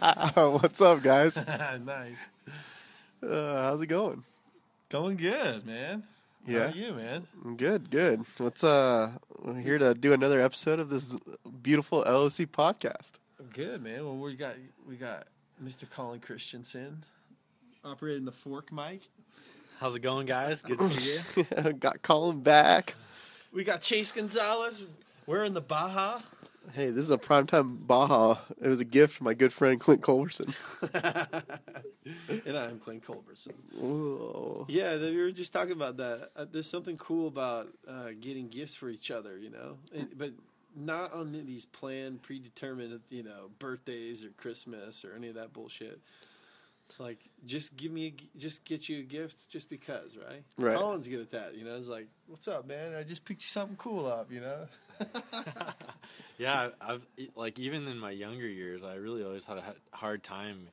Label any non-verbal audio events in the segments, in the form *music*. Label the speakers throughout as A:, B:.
A: *laughs* What's up, guys? *laughs*
B: nice.
A: Uh, how's it going?
B: Going good, man. How
A: Yeah.
B: are you, man?
A: Good, good. What's uh? We're here to do another episode of this beautiful LOC podcast.
B: Good, man. Well, we got we got Mr. Colin Christensen operating the fork mic.
C: How's it going, guys? Good to see you. *laughs*
A: Got Colin back.
B: We got Chase Gonzalez. We're in the Baja.
A: Hey, this is a primetime Baja. It was a gift from my good friend Clint Culberson. *laughs*
B: and I'm Clint Culberson.
A: Whoa.
B: Yeah, we were just talking about that. Uh, there's something cool about uh, getting gifts for each other, you know, and, but not on these planned, predetermined, you know, birthdays or Christmas or any of that bullshit. It's like just give me, a, just get you a gift just because, right?
A: Right.
B: Colin's good at that, you know. It's like, what's up, man? I just picked you something cool up, you know. *laughs*
C: Yeah, I've like even in my younger years, I really always had a hard time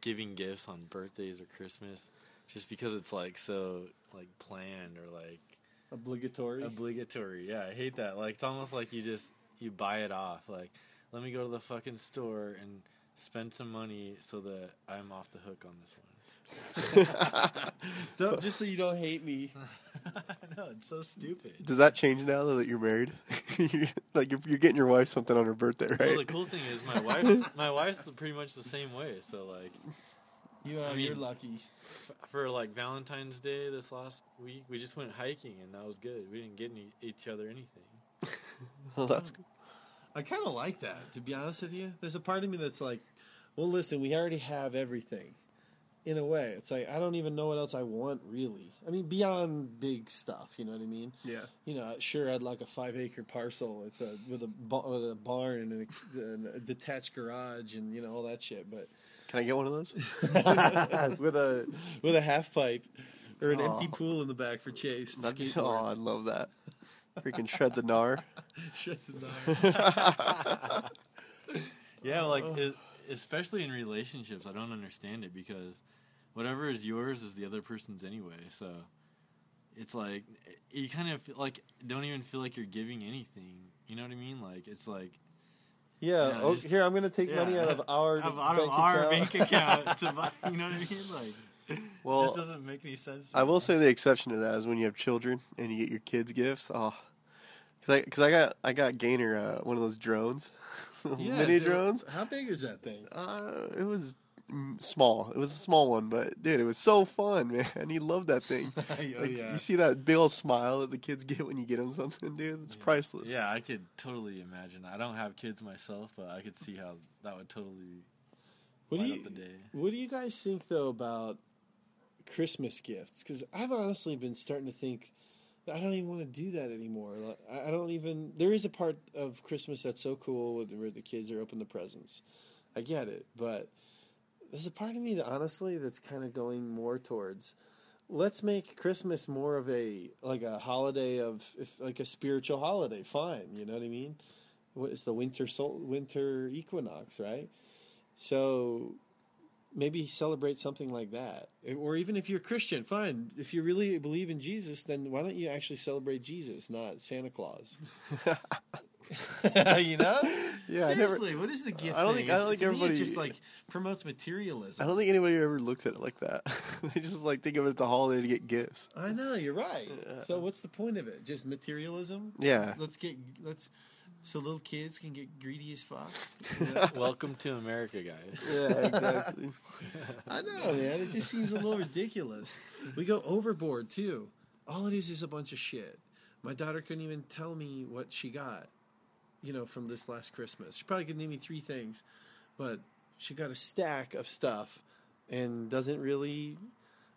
C: giving gifts on birthdays or Christmas, just because it's like so like planned or like
B: Obligatory.
C: obligatory. Yeah, I hate that. Like it's almost like you just you buy it off. Like let me go to the fucking store and spend some money so that I'm off the hook on this one. *laughs*
B: Don't- just so you don't hate me. *laughs*
C: I know it's so stupid.
A: Does that change now though, that you're married? *laughs* like you're, you're getting your wife something on her birthday,
C: Well, the cool thing is my wife. my wife's pretty much the same way. So like
B: You, uh,
C: I mean-
B: you're lucky.
C: for like Valentine's Day this last week, we just went hiking and that was good. We didn't get any, each other anything.
A: well, that's
B: I kind of like that, to be honest with you. There's a part of me that's like, well, listen, we already have everything. In a way, it's like I don't even know what else I want really. I mean, beyond big stuff, you know what I mean?
A: yeah.
B: You know, sure, I'd like a five acre parcel with a with a ba- with a barn and an ex- and a detached garage and you know all that shit. But
A: Can I get one of those? *laughs*
B: with a with a half pipe or an
A: Aw.
B: empty pool in the back for Chase. and
A: That'd be-
B: skateboard.
A: oh, I'd love that. Freaking shred the gnar. *laughs*
B: Shut the door. *laughs*
C: Yeah, like it, especially in relationships, I don't understand it because whatever is yours is the other person's anyway. So it's like you kind of feel like don't even feel like you're giving anything. You know what I mean? Like it's like
B: Yeah.
C: Yeah,
B: oh,
C: just-
B: here, I'm going to take
C: yeah.
B: money out of our
C: out of, out of
B: bank
C: our
B: account.
C: bank *laughs* account to buy. You know what I mean? Like
A: Well,
C: it just doesn't make any sense. to
A: I
C: me.
A: will say the exception to that is when you have children and you get your kids gifts. Oh, because I, cause I got I got Gainer uh, one of those drones, *laughs*
B: Yeah,
A: mini
B: dude,
A: drones.
B: How big is that thing?
A: Uh, it was small. It was a small one, but dude, it was so fun, *laughs* man. He loved that thing. *laughs*
B: oh,
A: Like,
B: yeah.
A: You see that big old smile that the kids get when you get them something, dude. It's priceless.
C: Yeah, I could totally imagine. I don't have kids myself, but I could see how that would totally
B: What do
C: light
B: you
C: up the day.
B: What do you guys think though about Christmas gifts? Because I've honestly been starting to think that I don't even want to do that anymore. I don't even. There is a part of Christmas that's so cool where the kids are open the presents. I get it, but there's a part of me that honestly that's kind of going more towards. Let's make Christmas more of a like a holiday of if like a spiritual holiday. Fine, you know what I mean. What is the winter sol- winter equinox, right? So maybe celebrate something like that. Or even if you're Christian, fine. If you really believe in Jesus, then why don't you actually celebrate Jesus, not Santa Claus? *laughs* you know? *laughs*
A: Yeah, I never-
B: Seriously, what is the gift
A: I don't
B: thing?
A: think- I don't
B: It's-
A: think everybody-
B: just like promotes materialism.
A: I don't think anybody ever looks at it like that. *laughs* they just like think of it as a holiday to get gifts.
B: I know you're right.
A: Yeah.
B: So what's the point of it? Just materialism?
A: Yeah.
B: Let's get let's so little kids can get greedy as fuck. *laughs*
C: Welcome to America, guys.
A: Yeah, exactly. *laughs*
B: I know, man. It just seems a little ridiculous. We go overboard too. All it is is a bunch of shit. My daughter couldn't even tell me what she got, you know, from this last Christmas. She probably could name me three things, but she got a stack of stuff and doesn't really.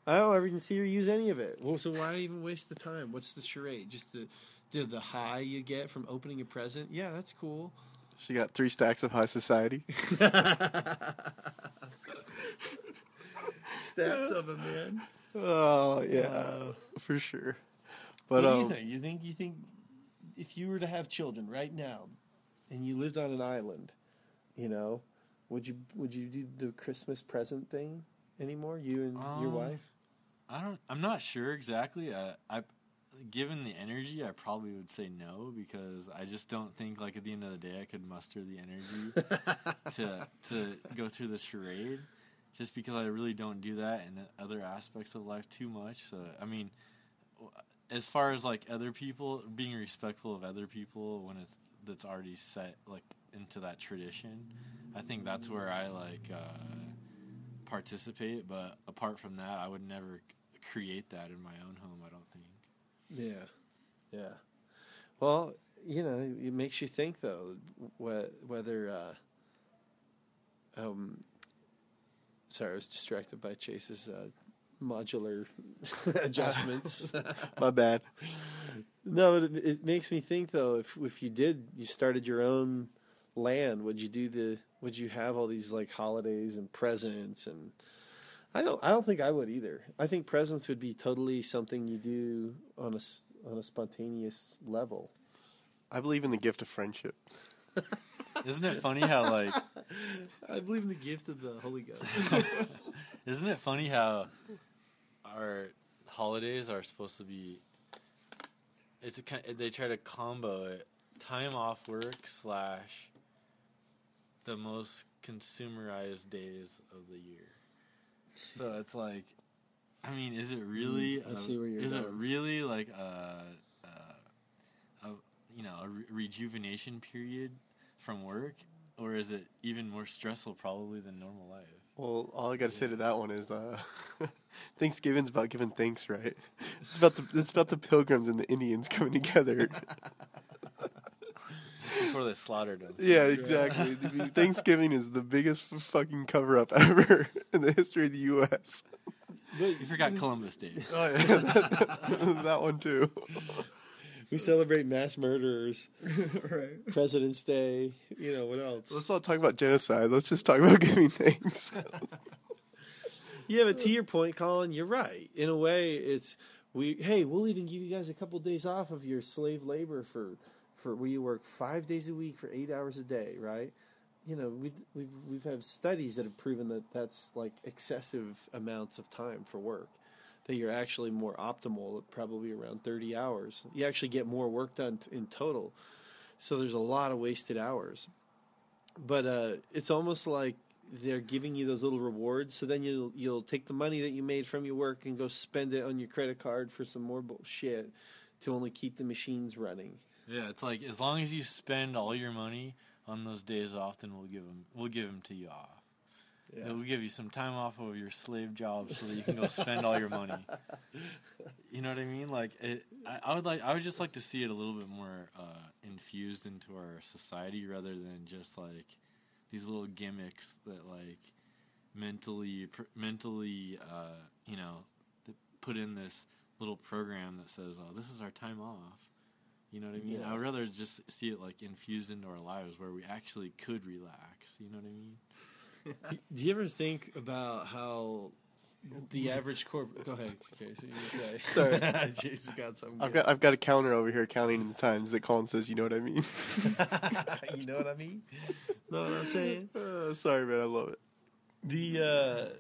B: I don't ever even see her use any of it. Well, so why even waste the time? What's the charade? Just the, the the high you get from opening a present? Yeah, that's cool.
A: She got three stacks of high society. *laughs*
B: Stacks of them, man.
A: Oh yeah,
B: Wow.
A: for sure. But
B: what do
A: um,
B: you think? You think you think if you were to have children right now, and you lived on an island, you know, would you would you do the Christmas present thing anymore? You and your
C: Um,
B: wife?
C: I don't. I'm not sure exactly. Uh, I, given the energy, I probably would say no because I just don't think like at the end of the day I could muster the energy *laughs* to to go through the charade. Just because I really don't do that in other aspects of life too much. So I mean, as far as like other people being respectful of other people when it's that's already set like into that tradition, I think that's where I like uh, participate. But apart from that, I would never create that in my own home. I don't.
B: Yeah, yeah. Well, you know, it makes you think though, wh- whether. Uh, um, sorry, I was distracted by Chase's uh, modular *laughs* adjustments. *laughs*
A: My bad.
B: no, but it, it makes me think though. If if you did, you started your own land, would you do the? Would you have all these like holidays and presents and? I don't. I don't think I would either. I think presents would be totally something you do on a s- on a spontaneous level.
A: I believe in the gift of friendship. *laughs*
C: Isn't it funny how like *laughs*
B: I believe in the gift of the Holy Ghost. *laughs*
C: isn't it funny how our holidays are supposed to be it's a kind they try to combo it time off work slash the most consumerized days of the year. So it's like I mean, is it really?
B: Mm, I
C: a-
B: see where you're
C: is it really like a, a, a you know a re- rejuvenation period from work, or is it even more stressful probably than normal life?
A: Well, all I got to say to that one is uh, *laughs* Thanksgiving's about giving thanks, right? It's about the it's about the pilgrims and the Indians coming together. *laughs*
C: Before they slaughtered them.
A: yeah, exactly. *laughs* Thanksgiving is the biggest fucking cover up *laughs* ever in the history of the U.S.
C: You forgot Columbus Day. *laughs*
A: Oh yeah, that, that one too.
B: we celebrate mass murderers,
D: right.
B: President's Day. You know what else?
A: Let's not talk about genocide. Let's just talk about giving thanks.
B: Yeah, but to your point, Colin, you're right. In a way, it's we. Hey, we'll even give you guys a couple days off of your slave labor for for where you work five days a week for eight hours a day, right? You know, we we've we've have studies that have proven that that's like excessive amounts of time for work. That you're actually more optimal at probably around 30 hours. You actually get more work done in total. So there's a lot of wasted hours. But uh, it's almost like they're giving you those little rewards. So then you'll you'll take the money that you made from your work and go spend it on your credit card for some more bullshit to only keep the machines running.
C: Yeah, it's like as long as you spend all your money on those days off, then we'll give them we'll give them to you off.
B: Yeah.
C: We'll give you some time off of your slave job so that you can go spend all your money. *laughs* You know what I mean? Like, it, I, I would like I would just like to see it a little bit more uh, infused into our society rather than just like these little gimmicks that like mentally pr- mentally uh, you know put in this little program that says, "Oh, this is our time off." You know what I mean?
B: Yeah.
C: I would rather just see it like infused into our lives where we actually could relax. You know what I mean? *laughs*
B: Do you ever think about how the *laughs* average corporate? Go ahead, Casey. You say. *laughs*
A: Sorry.
B: Jason's got something.
A: I've
B: good.
A: got I've got a counter over here counting in the times that Colin says, "You know what I mean?"
B: you know what I mean? Know what I'm saying?
A: Uh, sorry, man. I love it.
B: The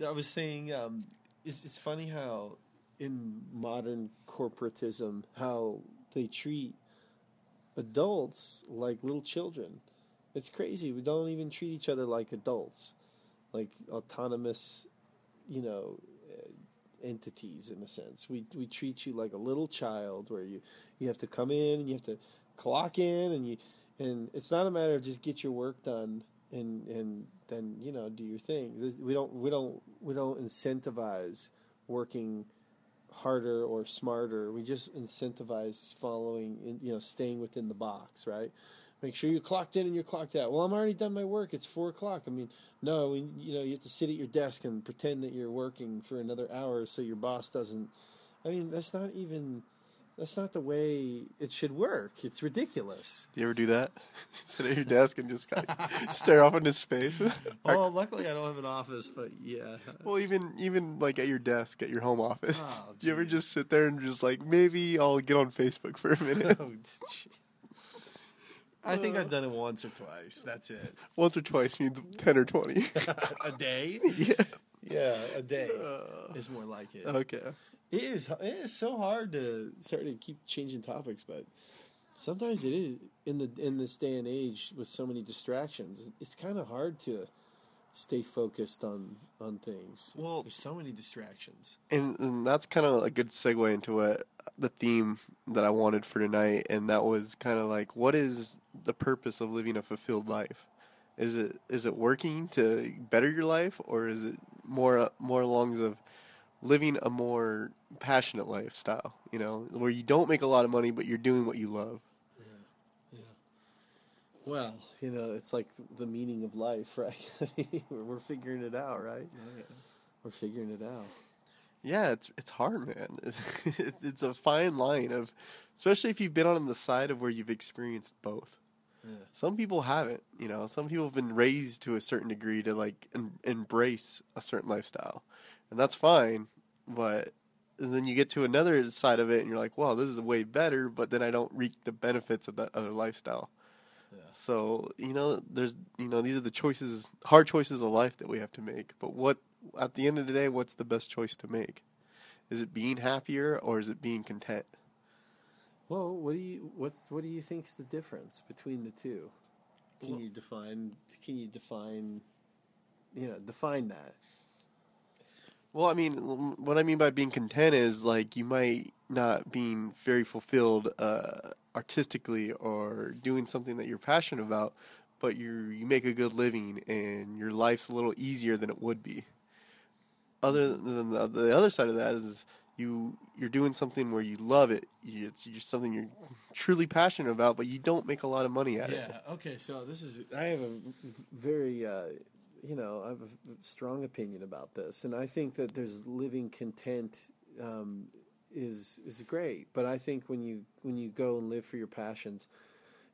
B: uh, I was saying, um, it's, it's funny how in modern corporatism how they treat adults like little children. It's crazy. We don't even treat each other like adults, like autonomous, you know, uh, entities in a sense. We we treat you like a little child, where you you have to come in and you have to clock in, and you and it's not a matter of just get your work done and and then you know do your thing. We don't we don't we don't incentivize working harder or smarter. We just incentivize following, in, you know, staying within the box, right? Make sure you're clocked in and you're clocked out. Well, I'm already done my work. It's four o'clock. I mean, no, we, you know, you have to sit at your desk and pretend that you're working for another hour so your boss doesn't. I mean, that's not even. That's not the way it should work. It's ridiculous.
A: Do you ever do that? *laughs* Sit at your desk and just kind of *laughs* stare off into space. *laughs*
B: Well, luckily I don't have an office, but yeah.
A: well, even even like at your desk at your home office.
B: Oh,
A: do you ever just sit there and just like maybe I'll get on Facebook for a minute?
B: Oh. I think I've done it once or twice. That's it.
A: Once or twice means ten or twenty.
B: a day?
A: yeah.
B: Yeah, a day uh, is more like it.
A: Okay.
B: It is. It is so hard to start to keep changing topics, but sometimes it is in the in this day and age with so many distractions. It's kind of hard to stay focused on on things.
A: Well-
B: there's so many distractions.
A: and, and that's kind of a good segue into what the theme that I wanted for tonight, and that was kind of like, what is the purpose of living a fulfilled life? Is it is it working to better your life, or is it more more along of living a more passionate lifestyle? You know, where you don't make a lot of money, but you're doing what you love. Yeah. yeah.
B: Well, you know, it's like the meaning of life, *laughs* right? We're figuring it out, right? Oh, yeah. We're figuring it out.
A: Yeah, it's it's hard, man. *laughs* It's, it's a fine line of, especially if you've been on the side of where you've experienced both.
B: Yeah.
A: Some people haven't, you know. Some people have been raised to a certain degree to like em- embrace a certain lifestyle, and that's fine. But then you get to another side of it, and you're like, "Wow, this is way better." But then I don't reap the benefits of that other lifestyle.
B: Yeah.
A: So you know, there's you know these are the choices, hard choices of life that we have to make. But what at the end of the day, what's the best choice to make? Is it being happier or is it being content?
B: Well, what do you what's what do you think's the difference between the two? Can
A: Well-
B: you define? Can you define? You know, define that.
A: Well, I mean, what I mean by being content is like you might not being very fulfilled uh, artistically or doing something that you're passionate about, but you you make a good living and your life's a little easier than it would be. Other than the, the other side of that is you you're doing something where you love it. It's just something you're truly passionate about, but you don't make a lot of money at it.
B: Yeah. Okay. So this is. I have a very, uh, you know, I have a strong opinion about this, and I think that there's living content um, is is great, but I think when you when you go and live for your passions,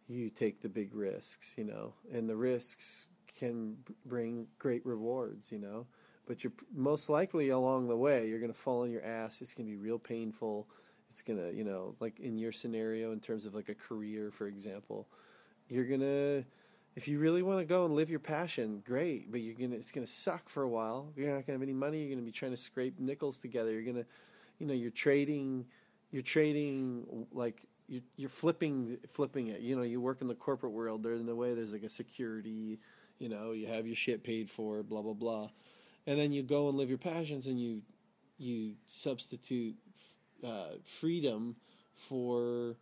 B: you take the big risks, you know, and the risks can bring great rewards, you know. But you're most likely along the way, you're going to fall on your ass. It's going to be real painful. It's going to, you know, like in your scenario, in terms of like a career, for example, you're going to, if you really want to go and live your passion, great. But you're to, it's to suck for a while. You're not to have any money. You're to be trying to scrape nickels together. You're to, you know, you're trading, you're trading like you're, you're flipping flipping it. You know, you work in the corporate world. There's in the way there's like a security. You know, you have your shit paid for. Blah blah blah, and then you go and live your passions, and you you substitute uh, freedom for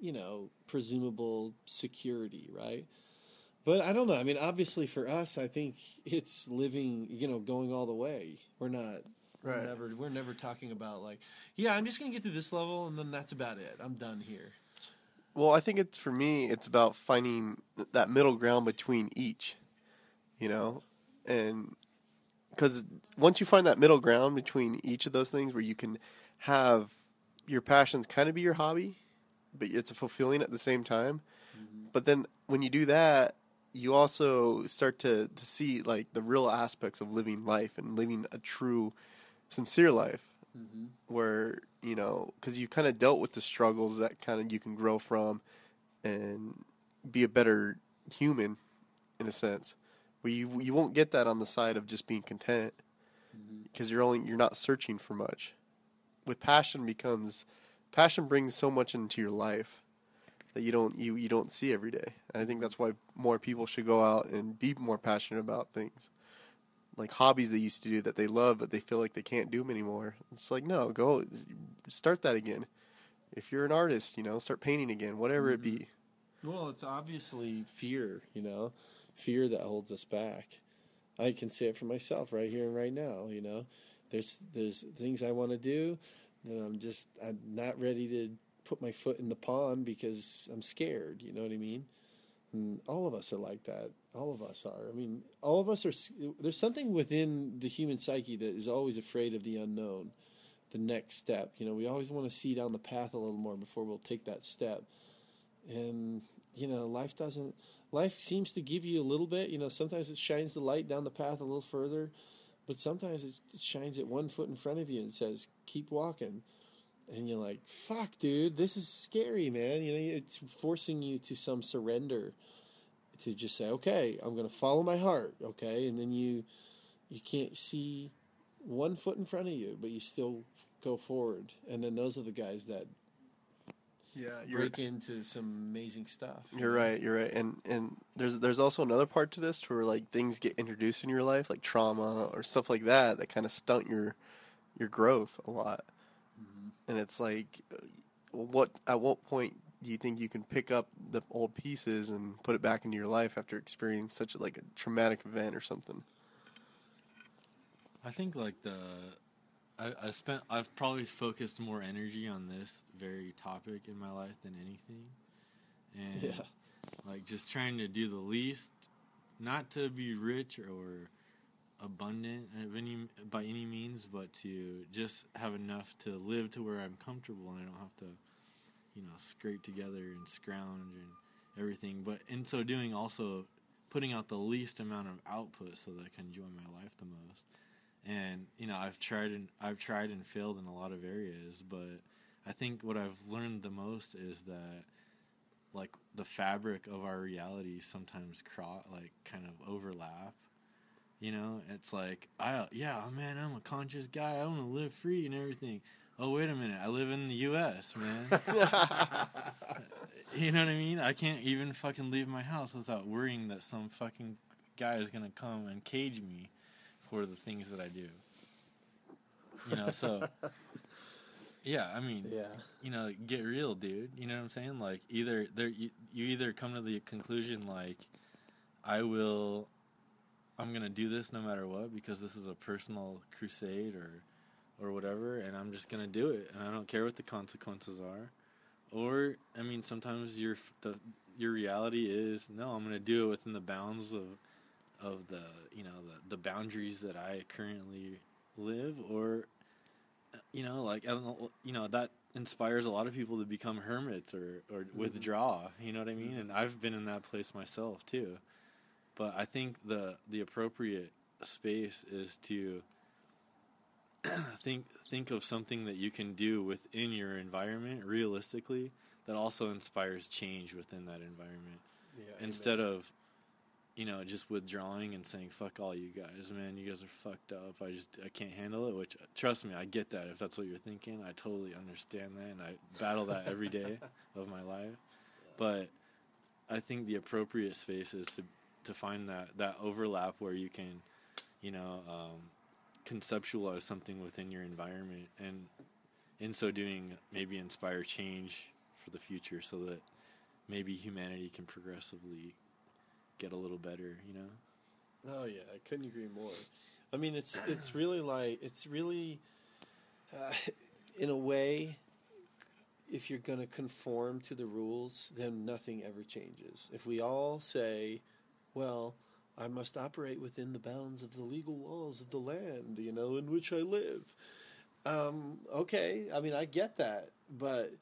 B: you know presumable security, right? But I don't know. I mean, obviously for us, I think it's living. You know, going all the way. We're not. We're
A: Right.
B: never. We're never talking about like, yeah, I'm just gonna get to this level, and then that's about it. I'm done here.
A: Well, I think it's for me. It's about finding that middle ground between each, you know, and because once you find that middle ground between each of those things, where you can have your passions kind of be your hobby, but it's fulfilling at the same time. Mm-hmm. But then when you do that, you also start to to see like the real aspects of living life and living a true, sincere life mm-hmm. where you know because you kind of dealt with the struggles that kind of you can grow from and be a better human in a sense. Where you you won't get that on the side of just being content mm-hmm. because you're only you're not searching for much. With passion becomes passion brings so much into your life that you don't you, you don't see every day. And i think that's why more people should go out and be more passionate about things. Like hobbies they used to do that they love but they feel like they can't do them anymore. It's like no go start that again. If you're an artist you know start painting again whatever it be. Mm-hmm.
B: Well, it's obviously fear, you know, fear that holds us back. I can say it for myself right here and right now. You know, there's there's things I want to do that I'm just I'm not ready to put my foot in the pond because I'm scared. You know what I mean? And all of us are like that. All of us are. I mean, all of us are. There's something within the human psyche that is always afraid of the unknown, the next step. You know, we always want to see down the path a little more before we'll take that step and you know life doesn't life seems to give you a little bit you know sometimes it shines the light down the path a little further but sometimes it, shines it one foot in front of you and says keep walking. And you're like fuck dude this is scary man. You know it's forcing you to some surrender to just say okay i'm going to follow my heart okay? And then you you can't see one foot in front of you but you still go forward, and then those are the guys that
A: Yeah,
B: break into some amazing stuff.
A: You're right. You're right. And and there's there's also another part to this to where like things get introduced in your life, like trauma or stuff like that, that kind of stunt your your growth a lot. And it's like, uh, what at what point do you think you can pick up the old pieces and put it back into your life after experiencing such a, like a traumatic event or something?
C: I think like the I, I spent I've probably focused more energy on this very topic in my life than anything, and
B: Yeah.
C: like just trying to do the least, not to be rich or abundant of any by any means, but to just have enough to live to where I'm comfortable and I don't have to, you know, scrape together and scrounge and everything. But in so doing, also putting out the least amount of output so that I can enjoy my life the most and you know I've tried and I've tried and failed in a lot of areas, but I think what I've learned the most is that like the fabric of our reality sometimes cro- like kind of overlap. You know, it's like I yeah, oh, man, I'm a conscious guy. I want to live free and everything. Oh wait a minute, I live in the U.S., man. *laughs* you know what I mean? I can't even fucking leave my house without worrying that some fucking guy is gonna come and cage me for the things that I do. You know, so yeah, I mean,
B: Yeah.
C: you know, get real, dude. You know what I'm saying? Like either there you, you either come to the conclusion like I will I'm going to do this no matter what because this is a personal crusade or or whatever and I'm just going to do it and I don't care what the consequences are. Or I mean sometimes your the your reality is no, I'm going to do it within the bounds of of the, you know, the the boundaries that I currently live or you know, like I don't know, you know that inspires a lot of people to become hermits or or mm-hmm. withdraw. You know what I mean? And I've been in that place myself too. But I think the the appropriate space is to *clears throat* think think of something that you can do within your environment realistically that also inspires change within that environment
B: Yeah.
C: instead of you know just withdrawing and saying fuck all you guys man. You guys are fucked up. I just i can't handle it which trust me i get that if that's what you're thinking. I totally understand that and i battle that every day *laughs* of my life. But i think the appropriate space is to to find that that overlap where you can you know um, conceptualize something within your environment and in so doing maybe inspire change for the future so that maybe humanity can progressively get a little better, you know?
B: Oh yeah, I couldn't agree more. I mean, it's it's *clears throat* really like it's really, uh, in a way, if you're going to conform to the rules, then nothing ever changes. If we all say, "Well, I must operate within the bounds of the legal laws of the land, you know, in which I live," um, okay. I mean, I get that, but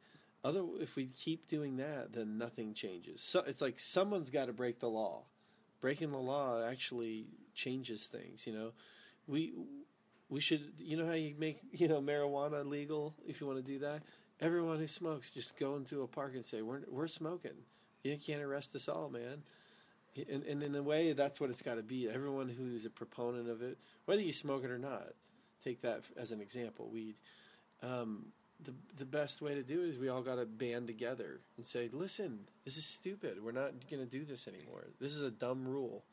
B: other if we keep doing that, then nothing changes. So it's like someone's got to break the law. Breaking the law actually changes things. You know, we we should. You know how you make you know marijuana legal if you want to do that. Everyone who smokes just go into a park and say we're we're smoking. You can't arrest us all, man. And, and in a way, that's what it's got to be. Everyone who's a proponent of it, whether you smoke it or not, take that as an example. Weed. Um, the the best way to do it is we all got to band together and say, "Listen, this is stupid. We're not going to do this anymore. This is a dumb rule."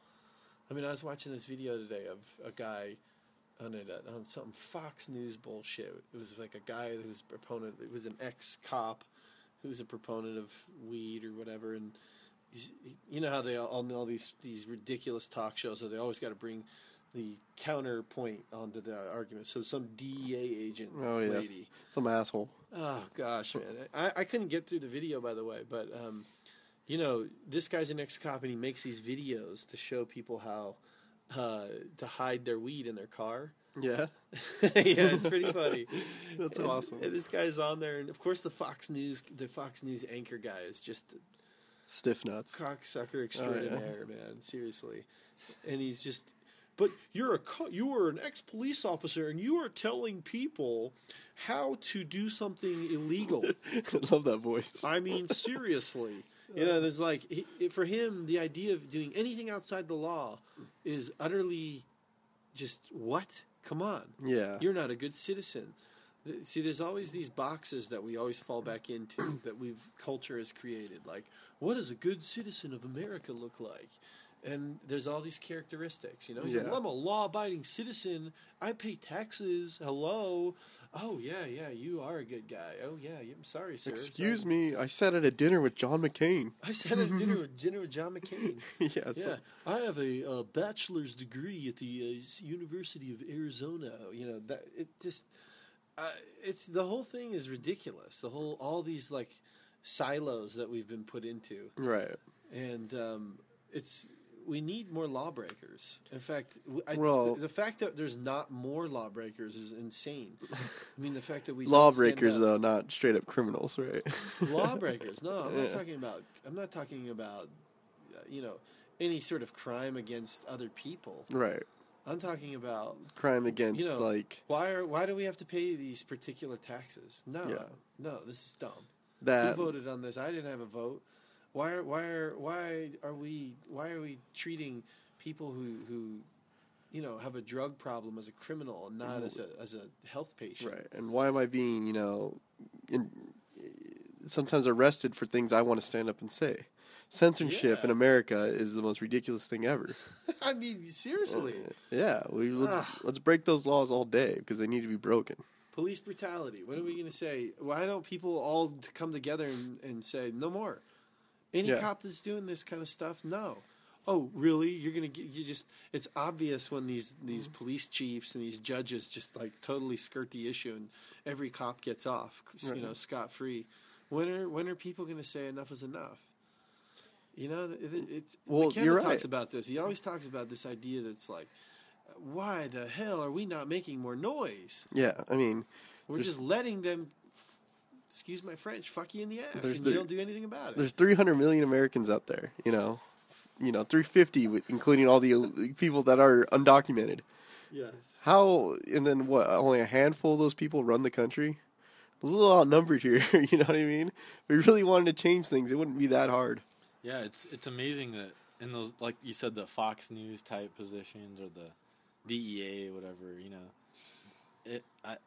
B: I mean, I was watching this video today of a guy on it uh, on some Fox News bullshit. It was like a guy who was proponent. It was an ex cop who was a proponent of weed or whatever, and you know how they all on all these these ridiculous talk shows, so they always got to bring the counterpoint onto the argument. So some DEA agent
A: Oh, yes.
B: lady.
A: Some asshole.
B: Oh gosh, man, I, I couldn't get through the video by the way, but um, you know, this guy's an ex-cop and he makes these videos to show people how uh, to hide their weed in their car.
A: Yeah, *laughs*
B: yeah, it's pretty funny. *laughs*
A: that's
B: And-
A: awesome.
B: and this guy's on there, and of course the Fox News, the Fox News anchor guy is just
A: Stiff nuts.
B: cocksucker extraordinaire, man. Seriously, and he's just. But you're a co- you were an ex police officer, and you are telling people how to do something illegal. *laughs*
A: I love that voice.
B: I mean, seriously. You know, there's like he, for him, the idea of doing anything outside the law is utterly just what? Come on,
A: Yeah,
B: you're not a good citizen. See, there's always these boxes that we always fall back into that we've culture has created. Like, what does a good citizen of America look like? And there's all these characteristics, you know. He's like,
A: Yeah.
B: well, I'm a law-abiding citizen. I pay taxes. Hello. Oh yeah, yeah. You are a good guy. Oh yeah. yeah, I'm sorry, sir.
A: Excuse
B: Sorry.
A: me, I sat at a dinner with John McCain.
B: I sat at dinner *laughs* with dinner with John McCain. *laughs*
A: yeah,
B: Yeah,
A: like-
B: I have a, uh bachelor's degree at the uh, University of Arizona. You know that it just uh, it's the whole thing is ridiculous. The whole all these like silos that we've been put into,
A: right.
B: and um, it's we need more lawbreakers. In fact, I,
A: Well-
B: the, the fact that there's not more lawbreakers is insane. I mean, the fact that we
A: Lawbreakers, though, not straight up criminals, right? *laughs*
B: lawbreakers. No, I'm not talking about. I'm not talking about, uh, you know, any sort of crime against other people.
A: right.
B: I'm talking about
A: Crime against,
B: You know,
A: like,
B: why are why do we have to pay these particular taxes? No,
A: Yeah.
B: no, this is dumb.
A: that.
B: Who voted on this? I didn't have a vote. Why are why are why are we why are we treating people who who you know have a drug problem as a criminal and not as a as a health patient?
A: Right. And why am I being, you know, in, sometimes arrested for things I want to stand up and say? Censorship in America is the most ridiculous thing ever. *laughs*
B: I mean, seriously.
A: Uh, yeah, we let's, let's break those laws all day because they need to be broken.
B: police brutality. What are we going to say? Why don't people all come together and, and say no more? Any
A: Yeah.
B: cop that's doing this kind of stuff, no. Oh, really? You're to get you just it's obvious when these these police chiefs and these judges just like totally skirt the issue and every cop gets off, you
A: Right.
B: know, scot free. When are when are people going to say enough is enough? You know, it, it's
A: Well,
B: McKenna
A: you're
B: talks
A: right.
B: about this. He always talks about this idea that's like, why the hell are we not making more noise?
A: Yeah, I mean,
B: We're just letting them, excuse my French, fuck you in the ass,
A: There's
B: and
A: the-
B: you don't do anything about it.
A: there's 300 million Americans out there. You know, you know, 350, including all the people that are undocumented.
B: Yes.
A: How and then what? Only a handful of those people run the country. A little outnumbered here. *laughs* You know what I mean? If we really wanted to change things, it wouldn't be that hard.
C: Yeah, it's it's amazing that in those like you said the Fox News type positions or the DEA whatever you know, it I,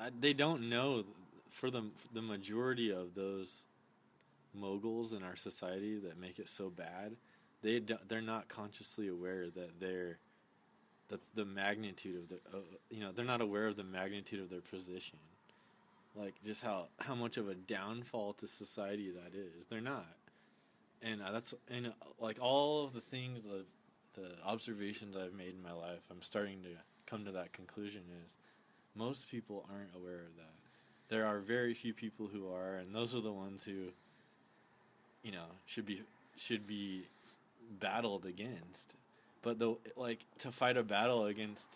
C: I they don't know for the the majority of those moguls in our society that make it so bad, they they're not consciously aware that they're that the magnitude of the uh, you know they're not aware of the magnitude of their position. Like just how how much of a downfall to society that is. They're not. And uh, that's and uh, like all of the things the the observations I've made in my life I'm starting to come to that conclusion is most people aren't aware of that there are very few people who are and those are the ones who you know should be should be battled against but the like to fight a battle against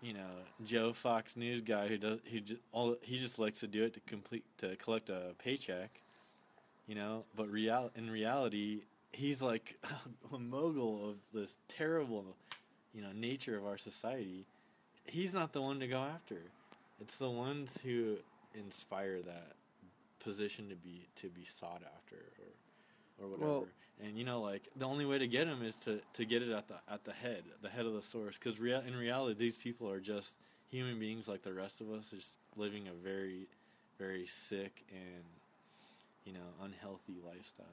C: you know Joe Fox News guy who does he just all he just likes to do it to complete to collect a paycheck, you know. But real in reality, he's like *laughs* a mogul of this terrible, you know, nature of our society. He's not the one to go after. It's the ones who inspire that position to be to be sought after or or whatever.
A: Well-
C: and you know, like the only way to get them is to, to get it at the at the head, the head of the source. Because rea- in reality, these people are just human beings like the rest of us, just living a very, very sick and you know unhealthy lifestyle.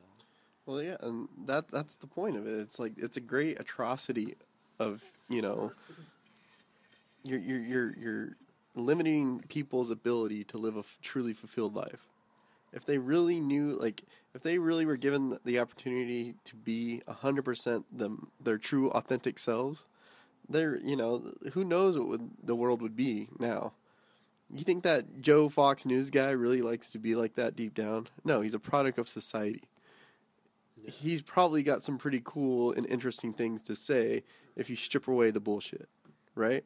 A: Well, yeah, and that that's the point of it. It's like it's a great atrocity of you know you're you're you're, you're limiting people's ability to live a f- truly fulfilled life. If they really knew, like, if they really were given the opportunity to be hundred percent them their true authentic selves, they're you know who knows what would, the world would be now. You think that Joe Fox News guy really likes to be like that deep down? No, he's a product of society he's probably got some pretty cool and interesting things to say if you strip away the bullshit, right?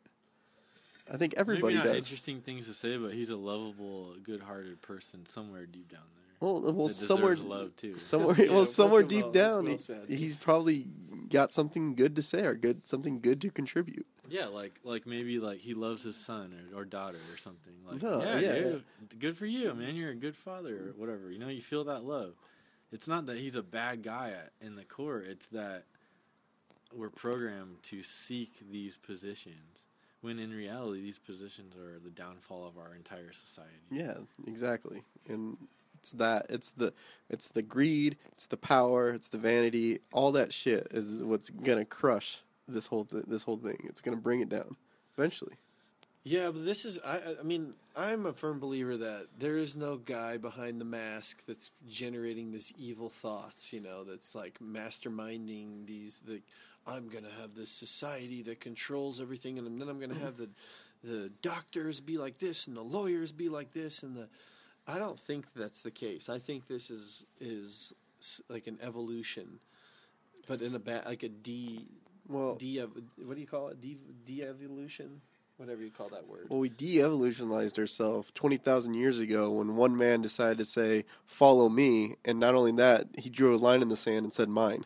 A: I think everybody
C: Maybe not
A: does.
C: interesting things to say, but he's a lovable, good-hearted person somewhere deep down there.
A: Well, uh,
C: well,
A: somewhere,
C: love too. *laughs*
A: somewhere, *laughs*
B: Yeah,
A: well, somewhere deep
B: that's
A: down,
B: well
A: he- he's probably got something good to say or good something good to contribute.
C: Yeah, like like maybe like he loves his son or, or daughter or something. Like
A: No,
C: yeah,
A: yeah,
C: dude, good for you, man. You're a good father or whatever. You know, you feel that love. It's not that he's a bad guy at, in the core. It's that we're programmed to seek these positions. When in reality these positions are the downfall of our entire society.
A: Yeah, exactly. And it's that it's the it's the greed, it's the power, it's the vanity, all that shit is what's gonna crush this whole th- this whole thing. It's gonna bring it down eventually.
B: Yeah, but this is I I- I mean, I'm a firm believer that there is no guy behind the mask that's generating these evil thoughts, you know, that's like masterminding these the I'm going to have this society that controls everything and then I'm going to have the the doctors be like this and the lawyers be like this and the I don't think that's the case. I think this is is like an evolution but in a bad like a de
A: Well,
B: de what do you call it? De de-evolution? Whatever you call that word.
A: well, we de-evolutionized ourselves twenty thousand years ago when one man decided to say "Follow me," and not only that, he drew a line in the sand and said "Mine."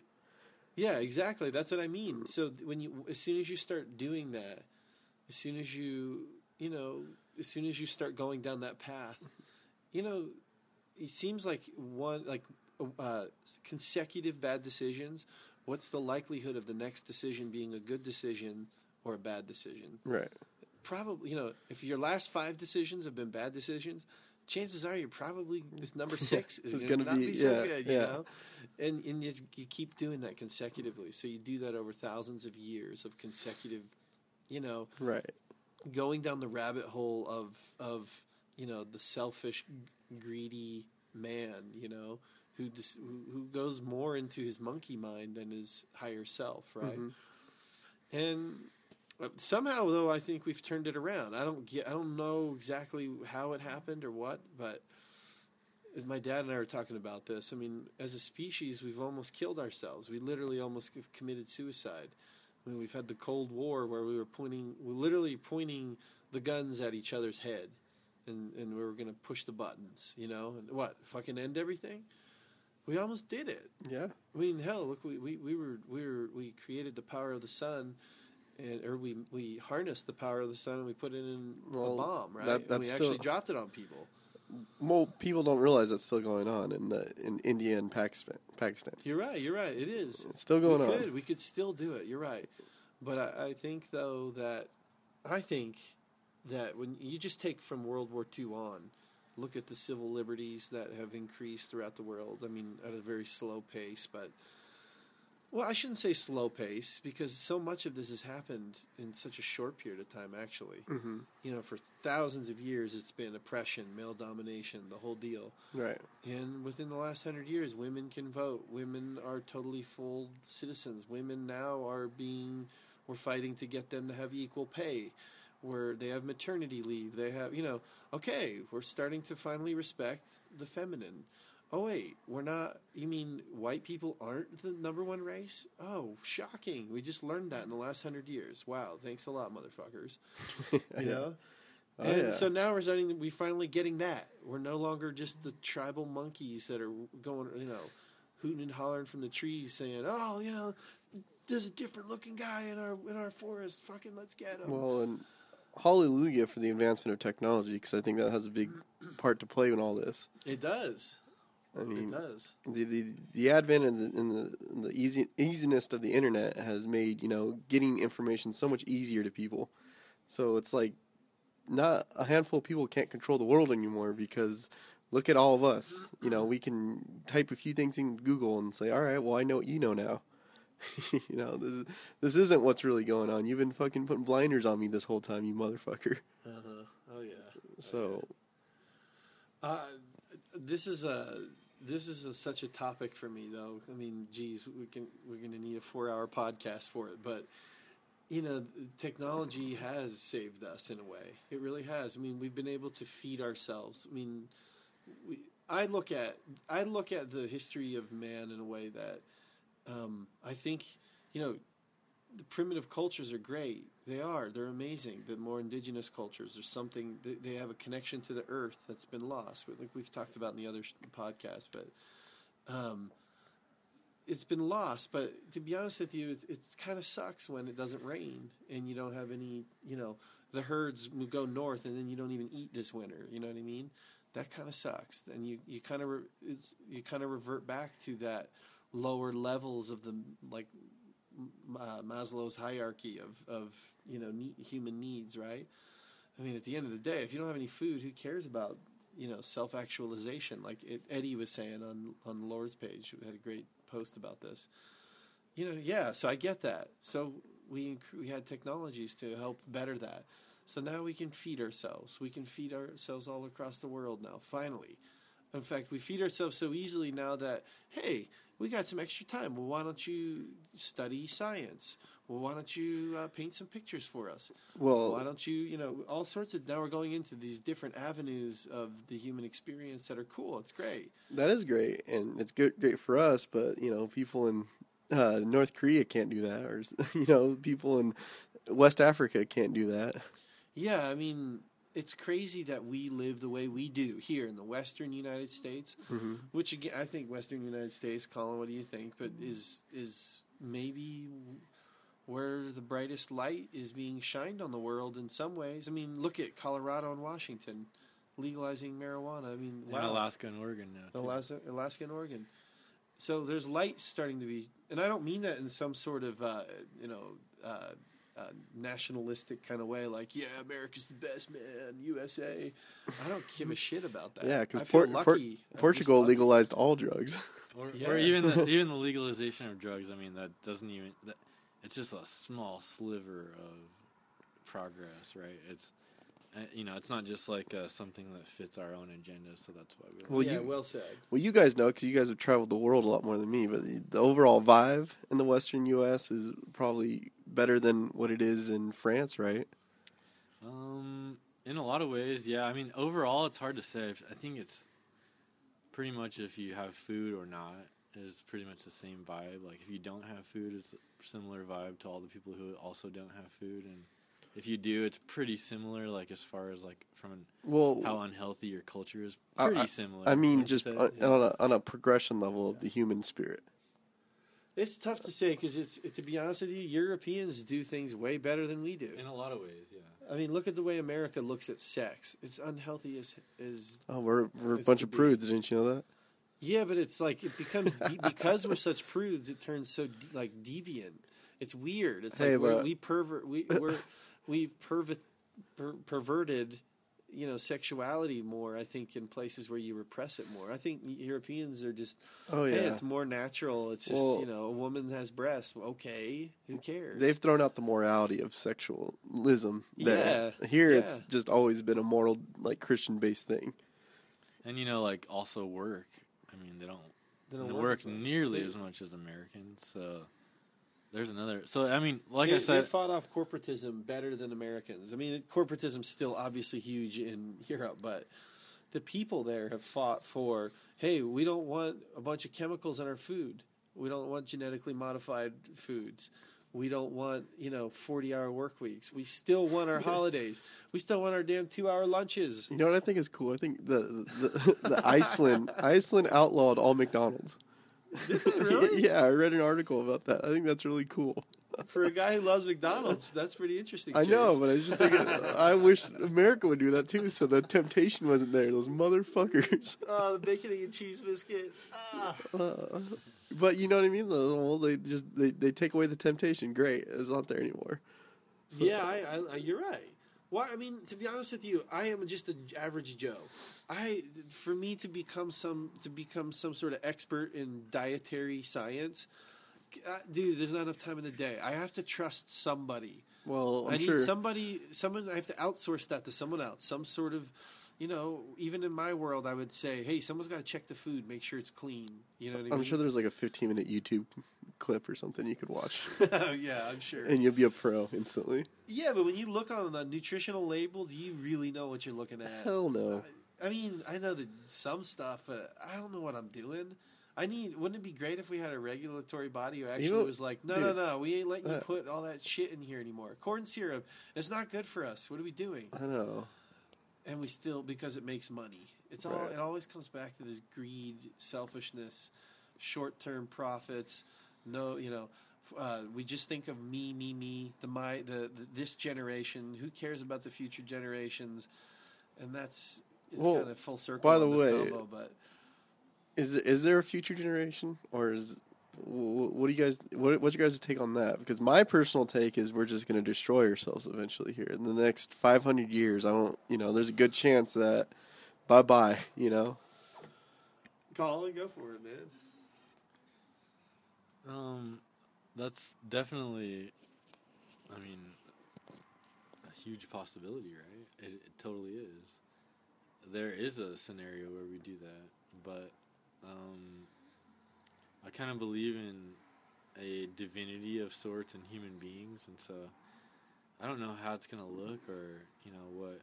B: Yeah, exactly. That's what I mean. So when you, as soon as you start doing that, as soon as you, you know, as soon as you start going down that path, you know, it seems like one like uh, consecutive bad decisions. What's the likelihood of the next decision being a good decision or a bad decision?
A: Right.
B: Probably, you know, if your last five decisions have been bad decisions, chances are you're probably this number *laughs* six is going to not
A: be-
B: be, so
A: yeah,
B: good, you
A: yeah.
B: know. And and you, you keep doing that consecutively, so you do that over thousands of years of consecutive, you know,
A: Right.
B: going down the rabbit hole of of you know the selfish, greedy man, you know, who dis, who, goes more into his monkey mind than his higher self, right? And uh, somehow, though, I think we've turned it around. I don't get, I don't know exactly how it happened or what, but as my dad and I were talking about this, I mean, as a species, we've almost killed ourselves. We literally almost committed suicide. I mean, we've had the Cold War where we were pointing, we were literally pointing the guns at each other's head, and and we were going to push the buttons, you know, and what fucking end everything. We almost did it.
A: Yeah.
B: I mean, hell, look, we, we, we were we were we created the power of the sun, and or we we harnessed the power of the sun and we put it in
A: Well,
B: a bomb, right?
A: that-
B: And we
A: still-
B: actually dropped it on people.
A: Well, people don't realize that's still going on in the in India and Pakistan. Pakistan.
B: You're right. You're right. It is.
A: It's still going
B: we
A: on.
B: could we could still do it. You're right, but I, I think though that I think that when you just take from World War II on, look at the civil liberties that have increased throughout the world. I mean, at a very slow pace, but well, I shouldn't say slow pace because so much of this has happened in such a short period of time. Actually,
A: hmm
B: you know, for thousands of years, it's been oppression, male domination, the whole deal.
A: Right.
B: And within the last hundred years, women can vote. Women are totally full citizens. Women now are being, we're fighting to get them to have equal pay, where they have maternity leave. They have, you know, okay, we're starting to finally respect the feminine. Oh, wait, we're not, you mean white people aren't the number one race? Oh, shocking. We just learned that in the last hundred years. Wow, thanks a lot, motherfuckers. *laughs* You know?
A: Oh,
B: and
A: yeah.
B: so now we're starting. We finally getting that. We're no longer just the tribal monkeys that are going, you know, hooting and hollering from the trees, saying, "Oh, you know, there's a different looking guy in our in our forest. Fucking let's get him."
A: Well, and hallelujah for the advancement of technology because I think that has a big part to play in all this.
B: it does.
A: I mean,
B: It does.
A: the, the the advent and the, and the, and the easy easiness of the internet has made you know getting information so much easier to people. So it's like not a handful of people can't control the world anymore because look at all of us. You know, we can type a few things in Google and say, "All right, well, I know what you know now." *laughs* you know, this is, this isn't what's really going on. You've been fucking putting blinders on me this whole time, you motherfucker.
B: Uh-huh. Oh yeah.
A: So
B: Uh, this is a this is a, such a topic for me, though. I mean, geez, we can we're going to need a four hour podcast for it, but you know, technology has saved us in a way. It really has. I mean, we've been able to feed ourselves. I mean, we, I look at I look at the history of man in a way that um, I think you know the primitive cultures are great. They are. They're amazing. The more indigenous cultures, there's something. They, they have a connection to the earth that's been lost. Like we've talked about in the other podcast, but um, it's been lost. But to be honest with you, it, it kind of sucks when it doesn't rain and you don't have any. You know, the herds go north and then you don't even eat this winter. You know what I mean? That kind of sucks. And you you kind of re- it's you kind of revert back to that lower levels of the like uh, Maslow's hierarchy of of you know human needs, right? I mean, at the end of the day, if you don't have any food, who cares about you know self actualization? Like it, Eddie was saying on on Lord's page, we had a great post about this. You know, yeah. So I get that. So we we had technologies to help better that. So now we can feed ourselves. We can feed ourselves all across the world now. Finally, in fact, we feed ourselves so easily now that hey, we got some extra time. Well, why don't you study science? Well, why don't you uh, paint some pictures for us?
A: Well,
B: why don't you, you know, all sorts of. Now we're going into these different avenues of the human experience that are cool. It's great.
A: that is great, and it's good, great for us. But you know, people in uh, North Korea can't do that, or *laughs* you know, people in West Africa can't do that.
B: Yeah, I mean, it's crazy that we live the way we do here in the Western United States.
A: Mm-hmm.
B: Which again, I think Western United States, Colin, what do you think? But is is maybe where the brightest light is being shined on the world in some ways. I mean, look at Colorado and Washington legalizing marijuana. I mean, wow.
C: Alaska and Oregon now. too.
B: Alaska, Alaska and Oregon. So there's light starting to be, and I don't mean that in some sort of uh, you know uh, uh, nationalistic kind of way, like yeah, America's the best man, USA. I don't give a shit about that.
A: Yeah, because
B: feel
A: Por- Por-
B: lucky. I'm just
A: Portugal
B: lucky.
A: legalized all drugs.
C: Or,
B: Yeah.
C: or even the, *laughs* even the legalization of drugs. I mean, that doesn't even. That, it's just a small sliver of progress, right? It's you know, it's not just like uh, something that fits our own agenda. So that's why we.
A: Well,
B: yeah,
A: you-
B: well said.
A: Well, you guys know because you guys have traveled the world a lot more than me. But the, the overall vibe in the Western U.S. is probably better than what it is in France, right?
C: Um, in a lot of ways, yeah. I mean, overall, it's hard to say. I think it's pretty much if you have food or not is pretty much the same vibe. Like if you don't have food, it's a similar vibe to all the people who also don't have food, and if you do, it's pretty similar. Like as far as like from an,
A: Well,
C: how unhealthy your culture is, pretty
A: I-
C: similar.
A: I mean, just
C: say,
A: on,
C: yeah.
A: on, a, on a progression level of the human spirit.
B: It's tough to say because it's to be honest with you, Europeans do things way better than we do.
C: in a lot of ways, yeah.
B: I mean, look at the way America looks at sex. It's unhealthy as as
A: Oh, we're we're a bunch
B: could
A: of
B: be-
A: prudes, didn't you know that?
B: Yeah, but it's like it becomes de- because we're such prudes. It turns so de- like deviant. It's weird. It's
A: Hey,
B: like we're, we pervert. We we're, *laughs* we've pervert, per, perverted, you know, sexuality more. I think in places where you repress it more. I think Europeans are just.
A: Oh yeah,
B: Hey, it's more natural. It's just
A: Well-
B: you know, a woman has breasts. Okay, who cares?
A: they've thrown out the morality of sexualism. That
B: Yeah,
A: here
B: yeah.
A: it's just always been a moral, like Christian based thing.
C: And you know, like also work. I mean, they don't
B: They
C: They
B: don't
C: work,
B: work
C: nearly as much as Americans. So there's another. So I mean, like
B: they,
C: I said,
B: they fought off corporatism better than Americans. I mean, corporatism's still obviously huge in Europe, but the people there have fought for, hey, we don't want a bunch of chemicals in our food. We don't want genetically modified foods. We don't want, you know, 40 hour work weeks. We still want our *laughs* holidays. We still want our damn two hour lunches.
A: You know what I think is cool? I think the the, the Iceland *laughs* Iceland outlawed all McDonald's. *laughs*
B: really? *laughs*
A: yeah, I read an article about that. I think that's really cool. *laughs*
B: For a guy who loves McDonald's, that's pretty interesting.
A: I know, but I was just thinking, I wish America would do that too, so the temptation wasn't there. Those motherfuckers.
B: Oh, the bacon and cheese biscuit. Ah.
A: Uh, but you know what I mean? though? Well, they just they, they take away the temptation. Great, it's not there anymore. So-
B: yeah, I, I, I, you're right. Why? I mean, to be honest with you, I am just an average Joe. I, for me to become some to become some sort of expert in dietary science, uh, dude, there's not enough time in the day. I have to trust somebody.
A: Well, I'm
B: I need
A: sure.
B: somebody, someone. I have to outsource that to someone else. Some sort of, you know, even in my world, I would say, hey, someone's got to check the food, make sure it's clean. You know what I mean?
A: I'm sure there's like a 15 minute YouTube clip or something you could watch, *laughs*
B: yeah, I'm sure.
A: and you'll be a pro instantly.
B: Yeah, but when you look on the nutritional label, do you really know what you're looking at?
A: Hell no.
B: I mean, I know that some stuff, but I don't know what I'm doing. I need. Wouldn't it be great if we had a regulatory body who actually
A: know-
B: was like, no, no,
A: dude,
B: no, we ain't letting you
A: uh,
B: put all that shit in here anymore. Corn syrup, it's not good for us. What are we doing?
A: I know.
B: And we still because it makes money. It's all.
A: Right.
B: It always comes back to this greed, selfishness, short-term profits. No, you know. Uh, we just think of me, me, me. The my, the, the this generation. Who cares about the future generations? And that's it's
A: Well,
B: kind of full circle.
A: by the way,
B: combo, but
A: Is is there a future generation, or is what do you guys? What, what's your guys' take on that? Because my personal take is we're just going to destroy ourselves eventually here in the next 500 years. I don't, you know, there's a good chance that bye bye. You know,
B: Colin, go for it, man.
C: Um, that's definitely, I mean, a huge possibility, right? It, it totally is. There is a scenario where we do that, but um, I kind of believe in a divinity of sorts in human beings, and so I don't know how it's gonna look, or you know what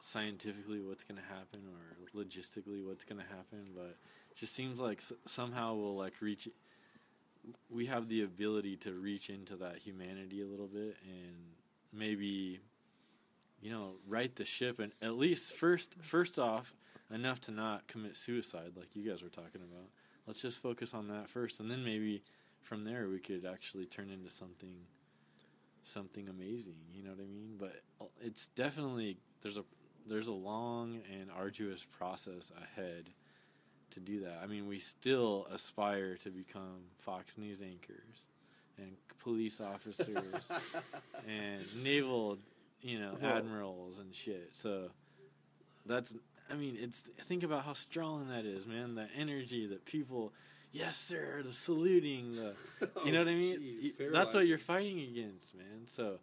C: scientifically what's gonna happen, or logistically what's gonna happen, but it just seems like s- somehow we'll like reach we have the ability to reach into that humanity a little bit and maybe you know right the ship and at least first first off enough to not commit suicide like you guys were talking about let's just focus on that first and then maybe from there we could actually turn into something something amazing you know what i mean but uh, it's definitely there's a there's a long and arduous process ahead to do that. I mean, we still aspire to become Fox News anchors and police officers *laughs* and naval, you know, admirals and shit. So that's, I mean, it's think about how strong that is, man. The energy that people, yes sir, the saluting, the, *laughs* you know what I mean?
B: Oh, jeez,
C: Y-
B: fair
C: that's what you're fighting against, man. So,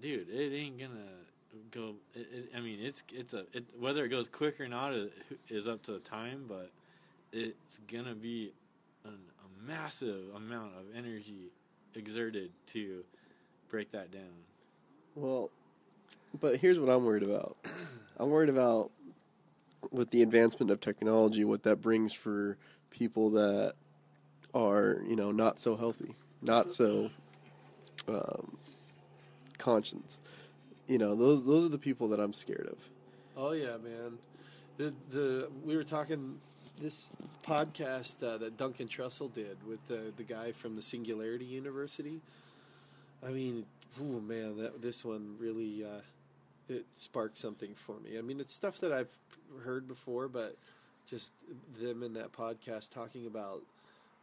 C: dude, it ain't gonna go. It, it, I mean, it's it's a it, whether it goes quick or not is, is up to the time, but it's gonna be an, a massive amount of energy exerted to break that down.
A: Well, but here's what I'm worried about. I'm worried about with the advancement of technology, what that brings for people that are, you know, not so healthy, not so um, conscious. You know, those those are the people that I'm scared of.
B: Oh yeah, man. The the we were talking this podcast uh, that Duncan Trussell did with the the guy from the Singularity University. I mean, oh man, that this one really uh, it sparked something for me. I mean, it's stuff that I've heard before, but just them in that podcast talking about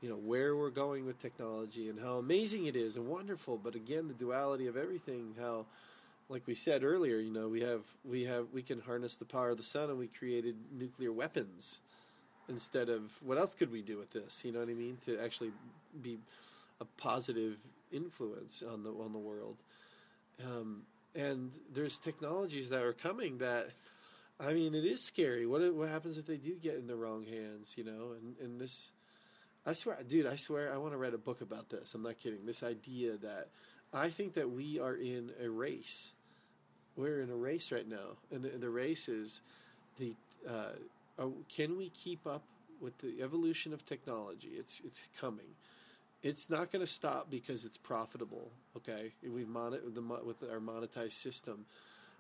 B: you know where we're going with technology and how amazing it is and wonderful but again the duality of everything how like we said earlier you know we have we have we can harness the power of the sun and we created nuclear weapons instead of what else could we do with this? You know what i mean? To actually be a positive influence on the on the world. Um, and there's technologies that are coming that I mean, it is scary. What what happens if they do get in the wrong hands? You know, and and this, I swear, dude, I swear, I want to write a book about this. I'm not kidding. This idea that I think that we are in a race. We're in a race right now, and the, the race is the uh, are, can we keep up with the evolution of technology? It's it's coming. It's not going to stop because it's profitable. Okay, we've mon- the, with our monetized system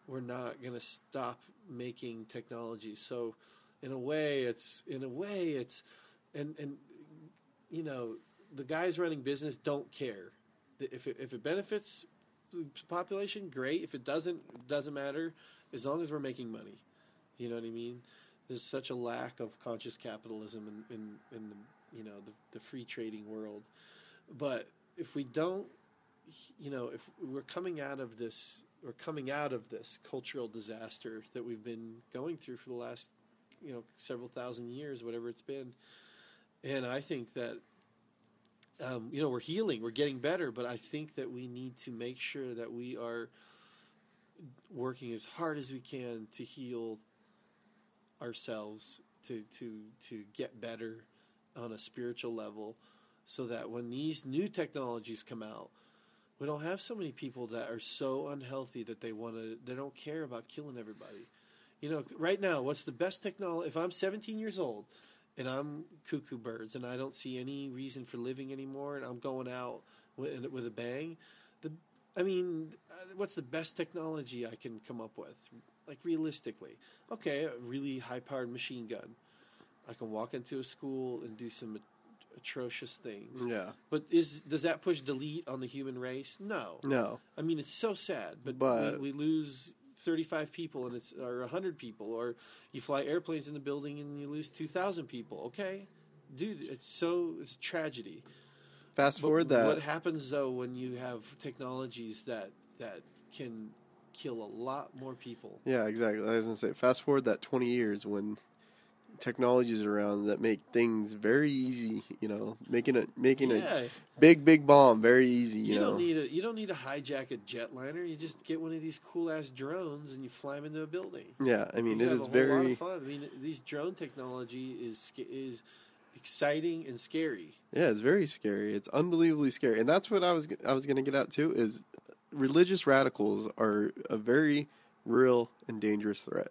B: we're not going to stop making technology. So, in a way, it's in a way it's, and and you know, the guys running business don't care. If it, if it benefits the population, great. If it doesn't, doesn't matter. As long as we're making money, you know what I mean. There's such a lack of conscious capitalism in in, in the you know the, the free trading world, but if we don't, you know, if we're coming out of this we're coming out of this cultural disaster that we've been going through for the last you know several thousand years whatever it's been and i think that um, you know we're healing we're getting better but i think that we need to make sure that we are working as hard as we can to heal ourselves to to to get better on a spiritual level so that when these new technologies come out we don't have so many people that are so unhealthy that they want to they don't care about killing everybody. You know right now what's the best technology if i'm 17 years old and i'm cuckoo birds and i don't see any reason for living anymore and i'm going out with, with a bang the i mean what's the best technology i can come up with? Like realistically. Okay a really high powered machine gun i can walk into a school and do some atrocious things
A: Yeah.
B: but is does that push delete on the human race? No.
A: No.
B: I mean, it's so sad, but,
A: But-
B: we, we lose 35 people and it's or 100 people or you fly airplanes in the building and you lose 2000 people. Okay. dude, it's so it's a tragedy.
A: Fast
B: But
A: forward that.
B: What happens though when you have technologies that that can kill a lot more people?
A: Yeah, exactly. I was gonna say, fast forward that twenty years when technologies around that make things very easy. You know, making a making
B: Yeah,
A: a big big bomb very easy.
B: you,
A: You, know,
B: don't need a you don't need to hijack a jetliner. You just get one of these cool ass drones and you fly them into a building.
A: yeah. I mean,
B: you
A: it is
B: a whole lot
A: very
B: fun. I mean, these drone technology is is exciting and scary.
A: yeah, it's very scary. It's unbelievably scary, and that's what I was I was gonna get out too. Is religious radicals are a very real and dangerous threat.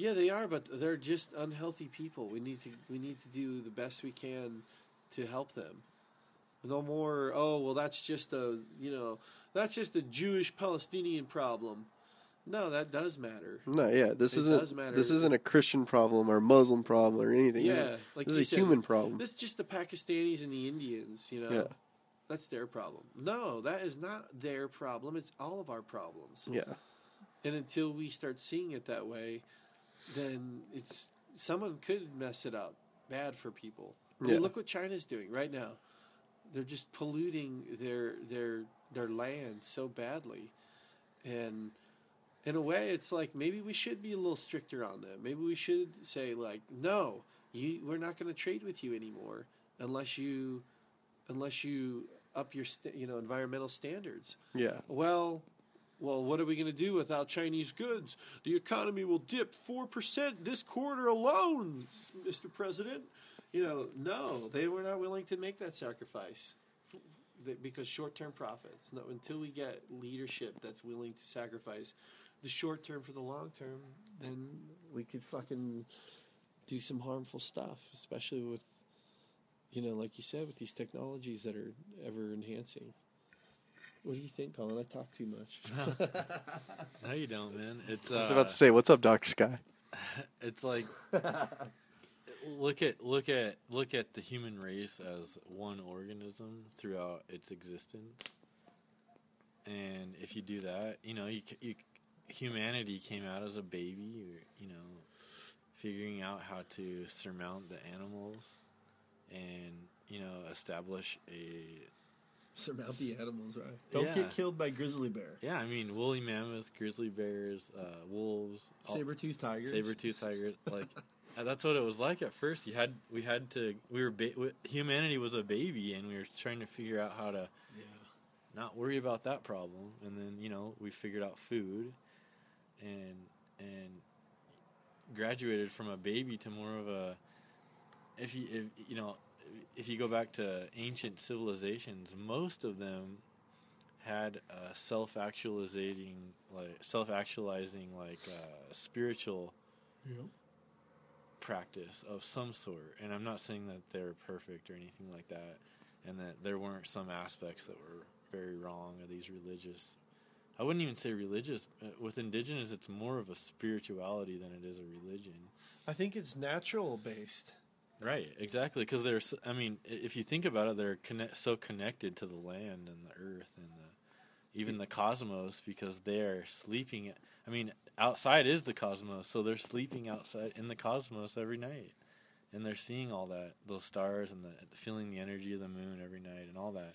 B: Yeah, they are, but they're just unhealthy people. We need to we need to do the best we can to help them. No more. Oh well, that's just a you know that's just a Jewish Palestinian problem. No, that does matter.
A: No, yeah, this
B: It
A: isn't this isn't a Christian problem or Muslim problem or anything.
B: Yeah, like
A: this is a
B: said,
A: human problem.
B: This is just the Pakistanis and the Indians. You know,
A: Yeah.
B: that's their problem. No, that is not their problem. It's all of our problems.
A: yeah,
B: And until we start seeing it that way, then it's someone could mess it up bad for people. I mean,
A: Yeah.
B: look what China's doing right now. They're just polluting their their their land so badly, and in a way, it's like maybe we should be a little stricter on them. Maybe we should say like, no, you we're not going to trade with you anymore unless you unless you up your st- you know environmental standards.
A: yeah,
B: Well, well, what are we going to do without Chinese goods? The economy will dip four percent this quarter alone, Mr. President. You know, no, they were not willing to make that sacrifice because short-term profits. No, until we get leadership that's willing to sacrifice the short term for the long term, then we could fucking do some harmful stuff, especially with, you know, like you said, with these technologies that are ever enhancing. What do you think, Colin? I talk too much. *laughs*
C: No, you don't, man. It's
A: I was
C: uh,
A: about to say, what's up, Doctor Sky? *laughs*
C: it's like look at look at look at the human race as one organism throughout its existence and if you do that you know you, you humanity came out as a baby or, you know figuring out how to surmount the animals and you know establish a
B: Surmount the animals, right? Don't
C: Yeah.
B: get killed by grizzly bear.
C: yeah i mean woolly mammoth grizzly bears uh, wolves
B: Saber-toothed tigers.
C: saber tooth tiger. Like *laughs* uh, that's what it was like at first. You had we had to we were ba- we- humanity was a baby, and we were trying to figure out how to
B: Yeah.
C: not worry about that problem. And then you know we figured out food, and and graduated from a baby to more of a if you if, you know if you go back to ancient civilizations, most of them had a self-actualizing like self-actualizing like uh, spiritual
B: Yep.
C: practice of some sort. And I'm not saying that they're perfect or anything like that, and that there weren't some aspects that were very wrong of these religious. I wouldn't even say religious. Uh, With indigenous, it's more of a spirituality than it is a religion.
B: I think it's natural based.
C: Right, exactly. Because they're, I mean, if you think about it, they're connect, so connected to the land and the earth and the, even the cosmos because they're sleeping. I mean, outside is the cosmos, so they're sleeping outside in the cosmos every night, and they're seeing all that, those stars and the feeling the energy of the moon every night and all that.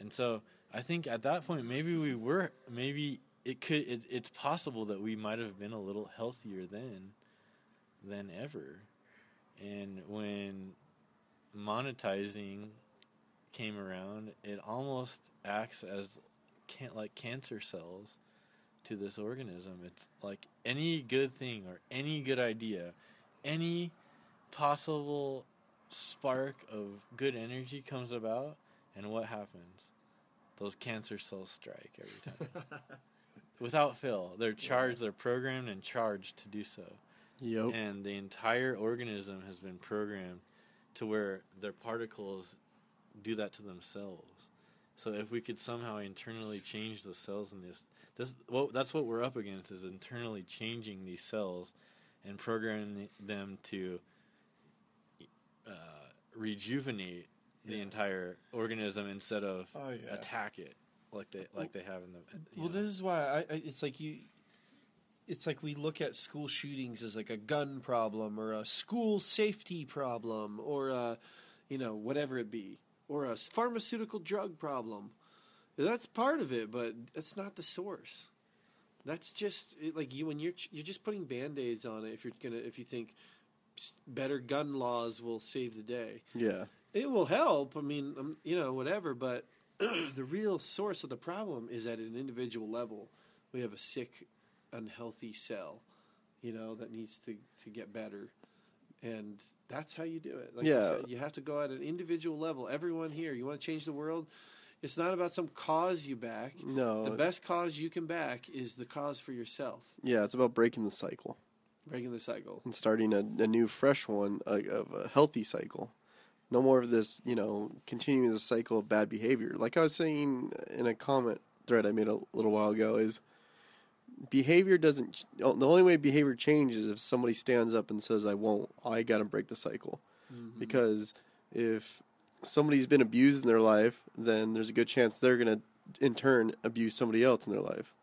C: And so I think at that point, maybe we were, maybe it could, it, it's possible that we might have been a little healthier then than ever. And when monetizing came around, it almost acts as can like cancer cells to this organism. It's like any good thing or any good idea, any possible spark of good energy comes about, and what happens? Those cancer cells strike every time. *laughs* Without fail. They're charged, they're programmed and charged to do so
A: Yep.
C: and the entire organism has been programmed to where their particles do that to themselves. So if we could somehow internally change the cells in this, this well, that's what we're up against is internally changing these cells and programming them to uh, rejuvenate the
B: Yeah.
C: entire organism instead of
B: Oh, yeah.
C: attack it like they like they have in the.
B: Well,
C: know.
B: this is why I, I. It's like you. It's like we look at school shootings as like a gun problem or a school safety problem or a, you know, whatever it be, or a pharmaceutical drug problem. That's part of it, but that's not the source. That's just it, like you when you're you're just putting band-aids on it if you're gonna if you think better gun laws will save the day.
A: Yeah.
B: It will help. I mean, um, you know, whatever. But *clears throat* the real source of the problem is at an individual level. We have a sick, unhealthy cell, you know, that needs to to get better, and that's how you do it. Like you
A: Yeah.
B: said, you have to go at an individual level. Everyone here, you want to change the world. It's not about some cause you back.
A: No.
B: The best cause you can back is the cause for yourself,
A: Yeah, it's about breaking the cycle
B: breaking the cycle.
A: and starting a, a new, fresh one a, of a healthy cycle. No more of this, you know, continuing the cycle of bad behavior. Like I was saying in a comment thread I made a little while ago, is behavior doesn't. The only way behavior changes is if somebody stands up and says, "I won't." I got to break the cycle, mm-hmm. because if somebody's been abused in their life, then there's a good chance they're gonna in turn abuse somebody else in their life,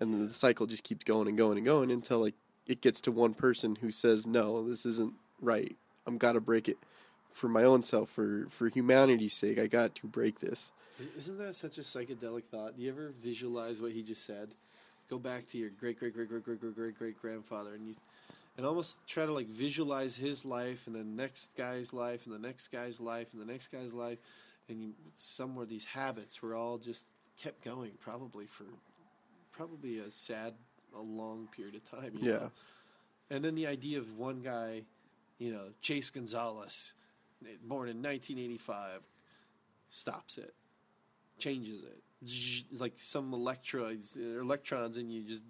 A: and the cycle just keeps going and going and going until like it gets to one person who says, "No, this isn't right. I'm got to break it for my own self, for for humanity's sake. I got to break this."
B: Isn't that such a psychedelic thought? Do you ever visualize what he just said? Go back to your great great great great great great great great grandfather and you and almost try to like visualize his life and the next guy's life and the next guy's life and the next guy's life and you, somewhere these habits were all just kept going probably for probably a sad a long period of time
A: Yeah.
B: know? and then the idea of one guy you know chase gonzalez born in 1985 stops it changes it like some electrodes electrons and you just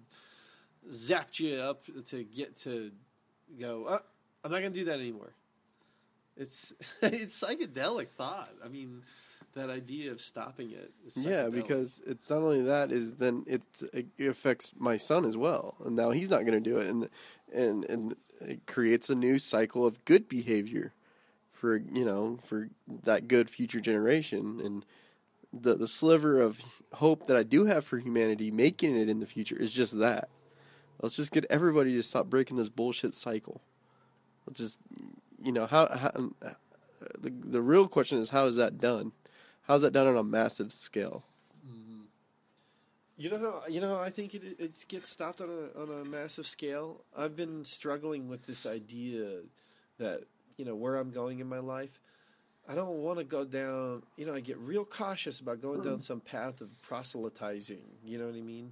B: zapped you up to get to go oh, i'm not going to do that anymore. It's *laughs* it's psychedelic thought. I mean that idea of stopping it
A: Yeah, because it's not only that is then it, it affects my son as well, and now he's not going to do it, and and and it creates a new cycle of good behavior for you know for that good future generation, and the the sliver of hope that I do have for humanity making it in the future is just that. Let's just get everybody to stop breaking this bullshit cycle. Let's just you know how, how the the real question is how is that done? How's that done on a massive scale? Mm-hmm.
B: You know how you know how I think it it gets stopped on a on a massive scale. I've been struggling with this idea that you know where I'm going in my life. I don't want to go down. You know, I get real cautious about going down mm. some path of proselytizing. You know what I mean?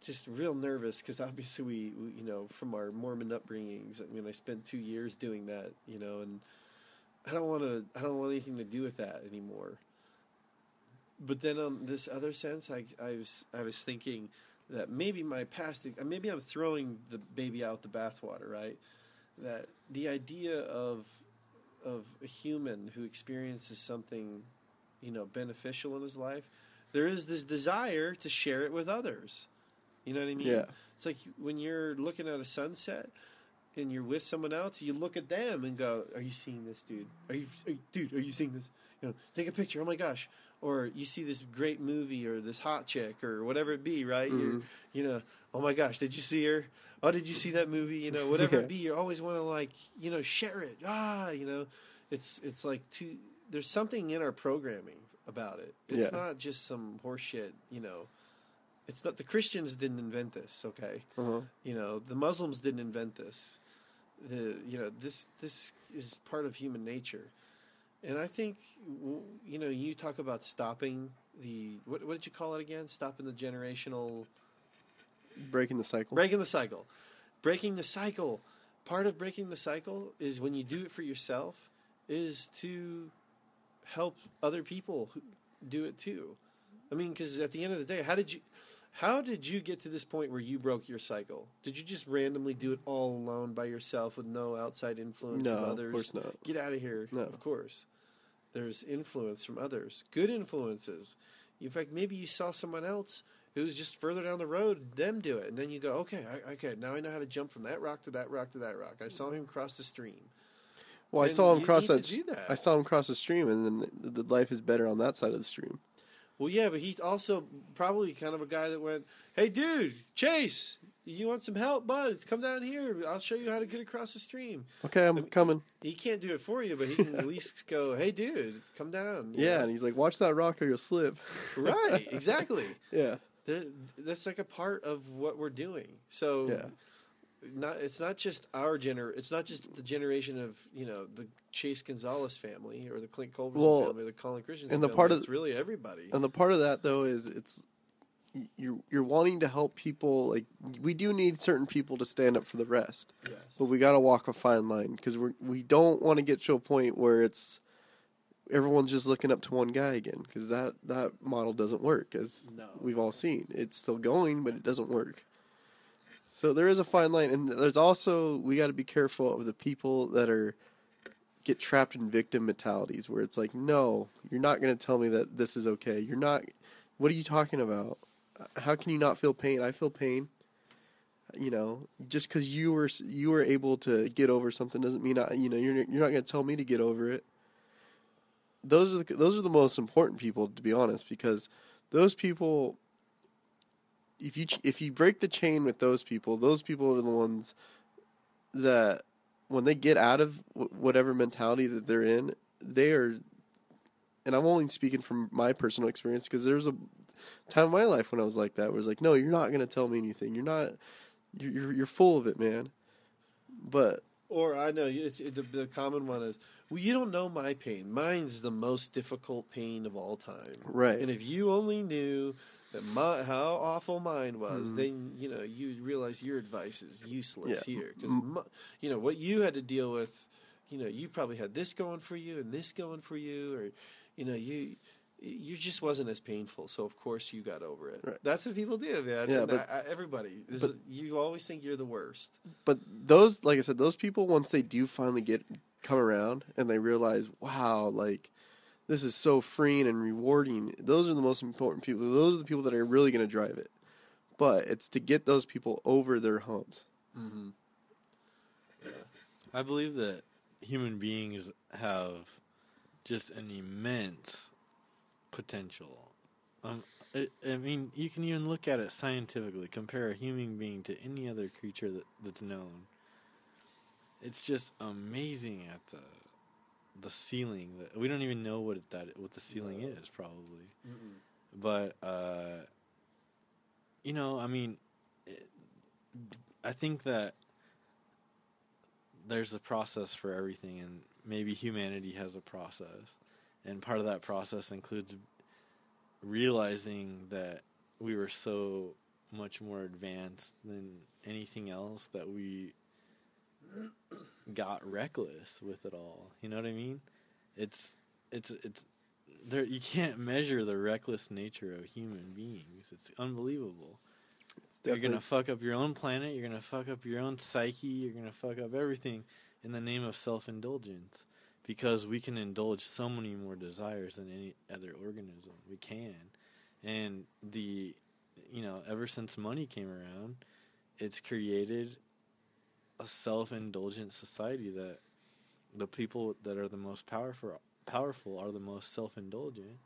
B: Just real nervous because obviously we, we, you know, from our Mormon upbringings. I mean, I spent two years doing that. You know, and I don't want to. I don't want anything to do with that anymore but then on this other sense, I, I was I was thinking that maybe my past, uh, maybe I'm throwing the baby out the bathwater, right? That the idea of of a human who experiences something, you know, beneficial in his life, there is this desire to share it with others. You know what I mean?
A: Yeah.
B: It's like when you're looking at a sunset and you're with someone else, you look at them and go, "Are you seeing this, dude? Are you, are you- dude? Are you seeing this? You know, take a picture. Oh my gosh!" Or you see this great movie or this hot chick or whatever it be, right? You're, you know, oh my gosh, did you see her? Oh, did you see that movie? You know, whatever
A: Yeah.
B: it be, you always want to like, you know, share it. Ah, you know, it's it's like too. There's something in our programming about it. It's
A: Yeah.
B: not just some horseshit. You know, it's not the Christians didn't invent this. Okay,
A: Uh-huh.
B: you know the muslims didn't invent this the you know this this is part of human nature and i think you know you talk about stopping the what, what did you call it again? Stopping the generational
A: Breaking the cycle.
B: breaking the cycle. Breaking the cycle. Part of breaking the cycle is when you do it for yourself is to help other people do it too. I mean because at the end of the day how did you how did you get to this point where you broke your cycle? Did you just randomly do it all alone by yourself with no outside influence
A: No,
B: of
A: of
B: others?
A: course not.
B: get out of here.
A: No.
B: of course there's influence from others good influences in fact maybe you saw someone else who's just further down the road them do it and then you go okay I, okay now i know how to jump from that rock to that rock to that rock i saw him cross the stream
A: Well, I saw him cross that,
B: that.
A: I saw him cross the stream, and then the, the life is better on that side of the stream.
B: well yeah but he also probably kind of a guy that went hey dude chase You want some help, bud? Come down here. I'll show you how to get across the stream.
A: Okay, I'm coming.
B: He can't do it for you, but he can at least go, "Hey, dude, come down."
A: Yeah,
B: know?
A: and he's like, watch that rock or you'll slip. *laughs*
B: right. Exactly.
A: Yeah.
B: That's like a part of what we're doing. So,
A: Yeah.
B: not it's not just our gener. It's not just the generation of you know the Chase Gonzalez family or the Clint Culberson
A: Well,
B: family, or the Colin Christensen
A: and the
B: family.
A: part of
B: it's really everybody.
A: And the part of that though is it's y- you're you're wanting to help people. Like we do need certain people to stand up for the rest,
B: yes.
A: but we got to walk a fine line because we we don't want to get to a point where it's everyone's just looking up to one guy again because that that model doesn't work as
B: No.
A: we've all seen. It's still going, but it doesn't work. So there is a fine line, and there's also we got to be careful of the people that are get trapped in victim mentalities where it's like, no, you're not going to tell me that this is okay. You're not. What are you talking about? How can you not feel pain? I feel pain. You know, just because you were you were able to get over something doesn't mean I, you know you're you're not going to tell me to get over it. Those are the, those are the most important people, to be honest, because those people. If you if you break the chain with those people, those people are the ones that when they get out of whatever mentality that they're in, they are. And I'm only speaking from my personal experience because there's a time in my life when I was like that, where it's like, no, you're not going to tell me anything. You're not. You're you're, you're full of it, man. But
B: Or I know it's, it, the the common one is, well, you don't know my pain. Mine's the most difficult pain of all time.
A: Right.
B: And if you only knew that my how awful mine was,
A: Mhm.
B: then you know you realize your advice is useless
A: Yeah.
B: here because you know what you had to deal with. You know, you probably had this going for you and this going for you, or you know you. You just wasn't as painful, so of course you got over it.
A: Right.
B: That's what people do, man.
A: Yeah,
B: And
A: but-
B: I, I- everybody, This
A: but-
B: is- you always think you're the worst.
A: but those like I said, those people once they do finally get come around and they realize, wow, like this is so freeing and rewarding. Those are the most important people. Those are the people that are really going to drive it. But it's to get those people over their humps.
B: Mm-hmm.
C: I believe that human beings have just an immense potential. Um, I, I mean, you can even look at it scientifically. Compare a human being to any other creature that, that's known. It's just amazing at the the ceiling. That we don't even know what it, that what the ceiling
B: No.
C: is probably. But uh, you know, I mean, it, I think that there's a process for everything, and maybe humanity has a process, and part of that process includes realizing that we were so much more advanced than anything else that we got reckless with it all. You know what I mean? It's it's it's there you can't measure the reckless nature of human beings. It's unbelievable.
A: It's
C: You're gonna fuck up your own planet. You're gonna fuck up your own psyche. You're gonna fuck up everything in the name of self-indulgence, because we can indulge so many more desires than any other organism. We can, and the, you know, ever since money came around, it's created a self-indulgent society that the people that are the most powerful powerful are the most self-indulgent,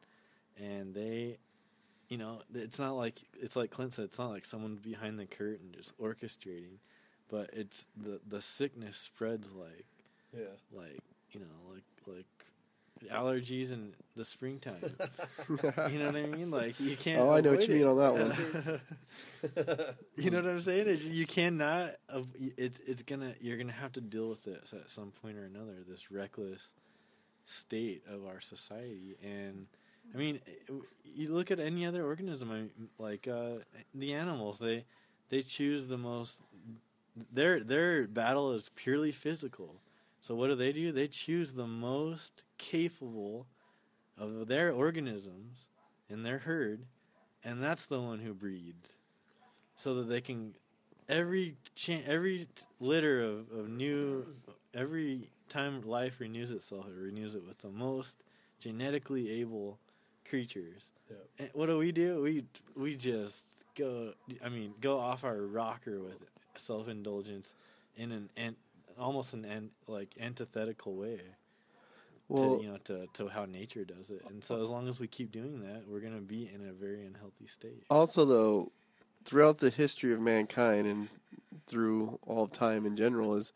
C: and they you know, it's not like it's like Clint said. It's not like someone behind the curtain just orchestrating, but it's the the sickness spreads like
B: Yeah.
C: like you know like like allergies in the springtime. *laughs* you know what I mean? Like you can't.
A: Oh, I know what you mean on that *laughs* one. *laughs*
C: you know what I'm saying? It's, you cannot. It's it's gonna. You're gonna have to deal with this at some point or another. This reckless state of our society, and I mean, you look at any other organism. I mean, like uh, the animals. They they choose the most. Their their battle is purely physical. So what do they do? They choose the most capable of their organisms in their herd, and that's the one who breeds, so that they can every chan every litter of, of new every time life renews itself, it renews it with the most genetically able creatures.
B: Yeah.
C: And what do we do? We we just go. I mean, go off our rocker with self indulgence in an and almost an an like antithetical way
A: Well,
C: to you know to, to how nature does it. And so as long as we keep doing that, we're gonna be in a very unhealthy state.
A: also though, throughout the history of mankind and through all of time in general is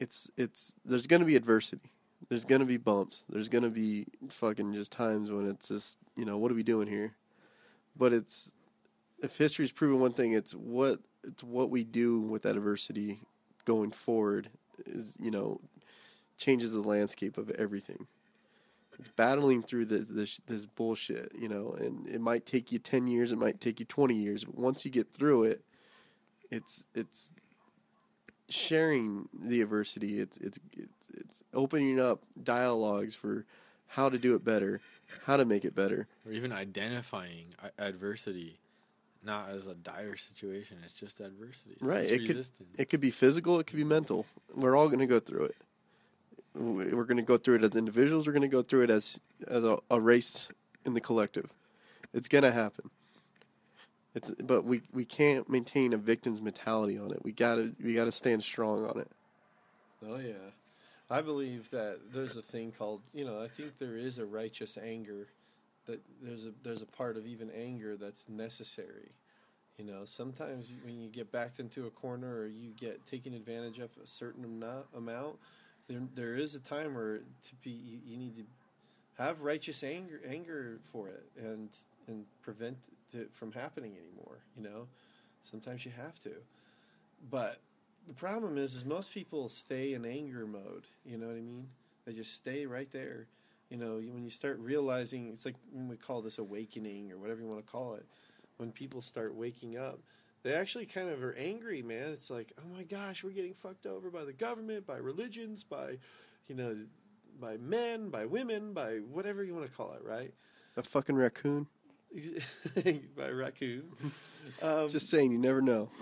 A: it's it's there's going to be adversity. There's going to be bumps. There's going to be fucking just times when it's just, you know, what are we doing here? But it's if history's proven one thing, it's what it's what we do with that adversity going forward is, you know, changes the landscape of everything. It's battling through this, this this bullshit, you know, and it might take you ten years, it might take you twenty years, but once you get through it, it's it's sharing the adversity. It's it's it's, it's opening up dialogues for how to do it better, how to make it better.
C: or even identifying adversity not as a dire situation it's just adversity it's
A: right.
C: just
A: It could it could be physical, it could be mental. We're all going to go through it. We- We're going to go through it as individuals. We're going to go through it as as a, a race in the collective. It's going to happen. It's but we we can't maintain a victim's mentality on it. We got to we got to stand strong on it.
B: Oh yeah, I believe that there's a thing called you know I think there is a righteous anger, that there's a there's a part of even anger that's necessary. You know, sometimes when you get backed into a corner or you get taken advantage of a certain amount, there there is a time where to be you, you need to have righteous anger anger for it and and prevent it from happening anymore. You know, sometimes you have to, but the problem is, is most people stay in anger mode. You know what I mean? They just stay right there. You know, when you start realizing, it's like when we call this awakening or whatever you want to call it. When people start waking up, they actually kind of are angry, man. It's like, oh my gosh, we're getting fucked over by the government, by religions, by, you know, by men, by women, by whatever you want to call it, right?
A: A fucking raccoon. *laughs*
B: by raccoon. Um, *laughs*
A: Just saying, you never know. *laughs*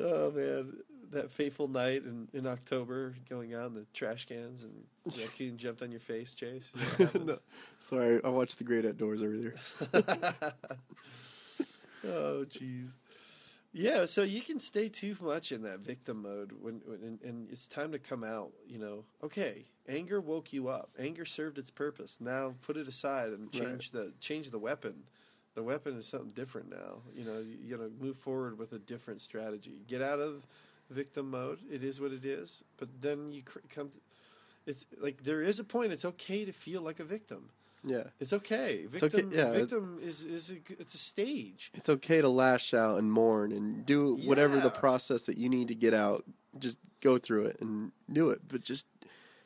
B: Oh man, that fateful night in, in October, going out in the trash cans and raccoon jumped on your face, Chase. Is that what *laughs* happened?
A: no, sorry, I watched The Great Outdoors earlier. *laughs*
B: oh jeez. Yeah, so you can stay too much in that victim mode when, when and, and it's time to come out. You know, okay, anger woke you up. Anger served its purpose. Now put it aside and
A: Right.
B: change the change the weapon. The weapon is something different now. You know, you, you know, move forward with a different strategy. Get out of victim mode. It is what it is. But then you cr- come. To, it's like there is a point. It's okay to feel like a victim.
A: Yeah,
B: It's okay.
A: okay,
B: Victim.
A: yeah, it-
B: victim is is a, it's a stage.
A: it's okay to lash out and mourn and do whatever the process that you need to get out. Just go through it and do it. But just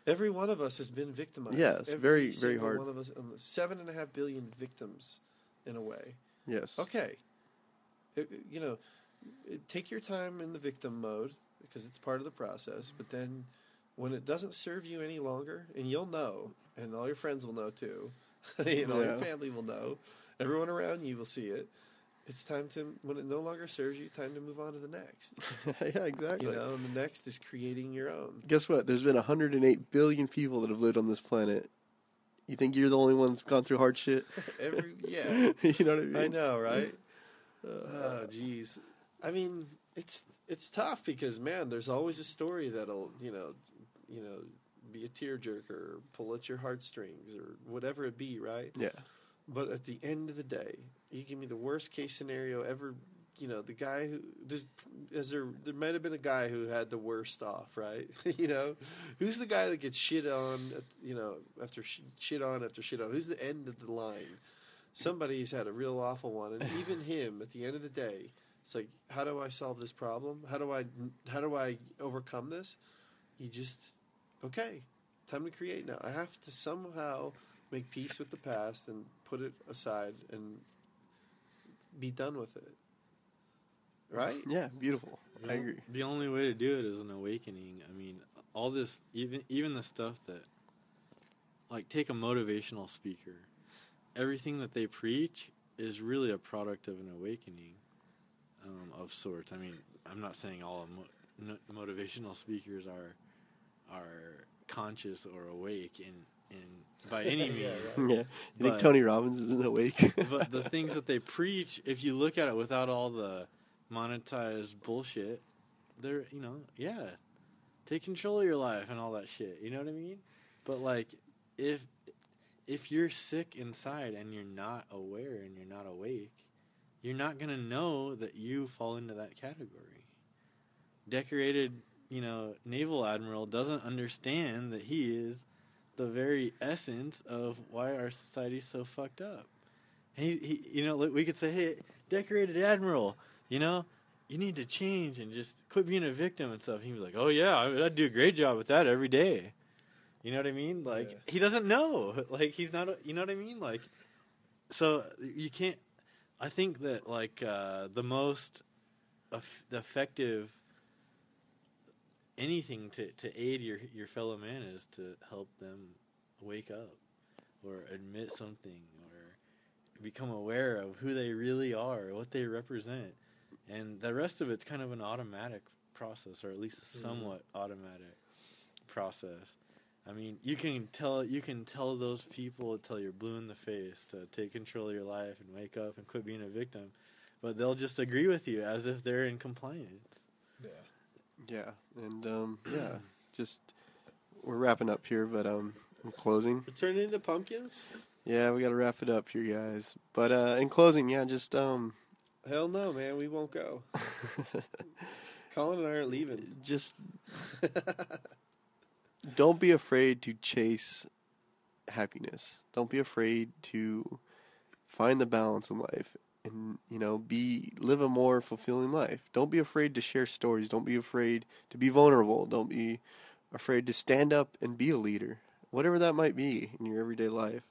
B: Every one of us has been victimized.
A: Yeah, it's
B: Every
A: very, very hard.
B: One of us, um, seven and a half billion victims, in a way.
A: yes,
B: Okay, It- you know, take your time in the victim mode because it's part of the process. But then, when it doesn't serve you any longer, and you'll know, and all your friends will know too, *laughs* and all your family will know, everyone around you will see it. It's time to when it no longer serves you, time to move on to the next. *laughs*
A: yeah, exactly.
B: You know, and the next is creating your own.
A: Guess what? There's been 108 billion people that have lived on this planet. You think you're the only one that's gone through hard shit? *laughs*
B: Every yeah.
A: you know what I mean?
B: I know, right? Uh, oh, jeez. I mean, it's it's tough because man, there's always a story that'll you know, you know, be a tearjerker or pull at your heartstrings or whatever it be, right?
A: Yeah,
B: But at the end of the day, you give me the worst case scenario ever. You know, the guy who there's as there there might have been a guy who had the worst off, right? *laughs* you know, who's the guy that gets shit on? You know, after sh- shit on after shit on. Who's the end of the line? Somebody's had a real awful one, and even him at the end of the day, it's like, how do I solve this problem? How do I how do I overcome this? You just okay, time to create now. I have to somehow make peace with the past and put it aside and be done with it. Right?
A: yeah, beautiful. I agree.
C: The only way to do it is an awakening. I mean, all this, even even the stuff that, like, take a motivational speaker. Everything that they preach is really a product of an awakening, um, of sorts. I mean, I'm not saying all mo- no- motivational speakers are are conscious or awake in in by *laughs* any means.
B: Yeah,
A: Yeah, you think Tony Robbins isn't awake? *laughs*
C: but the things that they preach, if you look at it without all the monetized bullshit, they're you know, yeah, take control of your life and all that shit. You know what I mean? But like, if if you're sick inside and you're not aware and you're not awake, you're not gonna know that you fall into that category. Decorated, you know, naval admiral doesn't understand that he is the very essence of why our society's so fucked up. He, he you know, we could say, hey, decorated admiral, you know, you need to change and just quit being a victim and stuff. He was like, oh yeah, I, I do a great job with that every day. You know what I mean? Like
B: Yeah.
C: he doesn't know. Like he's not. a- You know what I mean? Like so you can't. I think that like uh, the most eff- effective anything to, to aid your your fellow man is to help them wake up or admit something or become aware of who they really are, what they represent, and the rest of it's kind of an automatic process, or at least a somewhat automatic process. I mean, you can tell you can tell those people till you're blue in the face to take control of your life and wake up and quit being a victim, but they'll just agree with you as if they're in compliance.
B: Yeah.
A: Yeah, and um, *clears throat* yeah, just we're wrapping up here, but um, in closing,
B: We're turning into pumpkins?
A: yeah, we got to wrap it up here, guys. But uh, in closing, yeah, just um,
B: Hell no, man. We won't go. *laughs* Colin and I are leaving.
A: just *laughs* don't be afraid to chase happiness. Don't be afraid to find the balance in life and you know be live a more fulfilling life. Don't be afraid to share stories. Don't be afraid to be vulnerable. Don't be afraid to stand up and be a leader. Whatever that might be in your everyday life.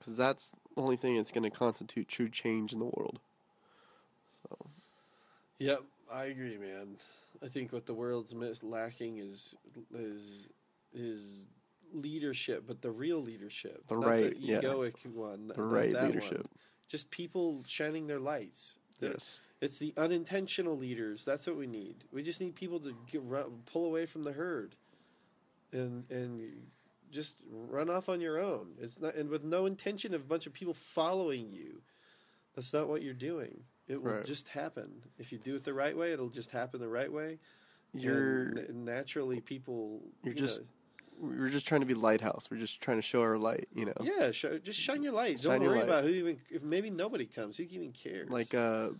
A: Cuz that's the only thing that's going to constitute true change in the world. So,
B: Yep, I agree, man. I think what the world's lacking is is is leadership, but the real leadership,
A: The right,
B: the
A: yeah.
B: egoic one,
A: the right
B: that one.
A: leadership.
B: Just people shining their lights. The-
A: Yes.
B: It's the unintentional leaders. That's what we need. We just need people to get, run, pull away from the herd, and and just run off on your own. It's not and with no intention of a bunch of people following you. That's not what you're doing. It will
A: Right.
B: just happen if you do it the right way. It'll just happen the right way.
A: You're
B: and naturally people.
A: You're
B: you
A: just-
B: know-
A: we're just trying to be lighthouse. We're just trying to show our light, you know.
B: yeah. Sh- just shine your light.
A: Shine
B: Don't worry
A: light.
B: about who even. If maybe nobody comes, who even cares?
A: Like uh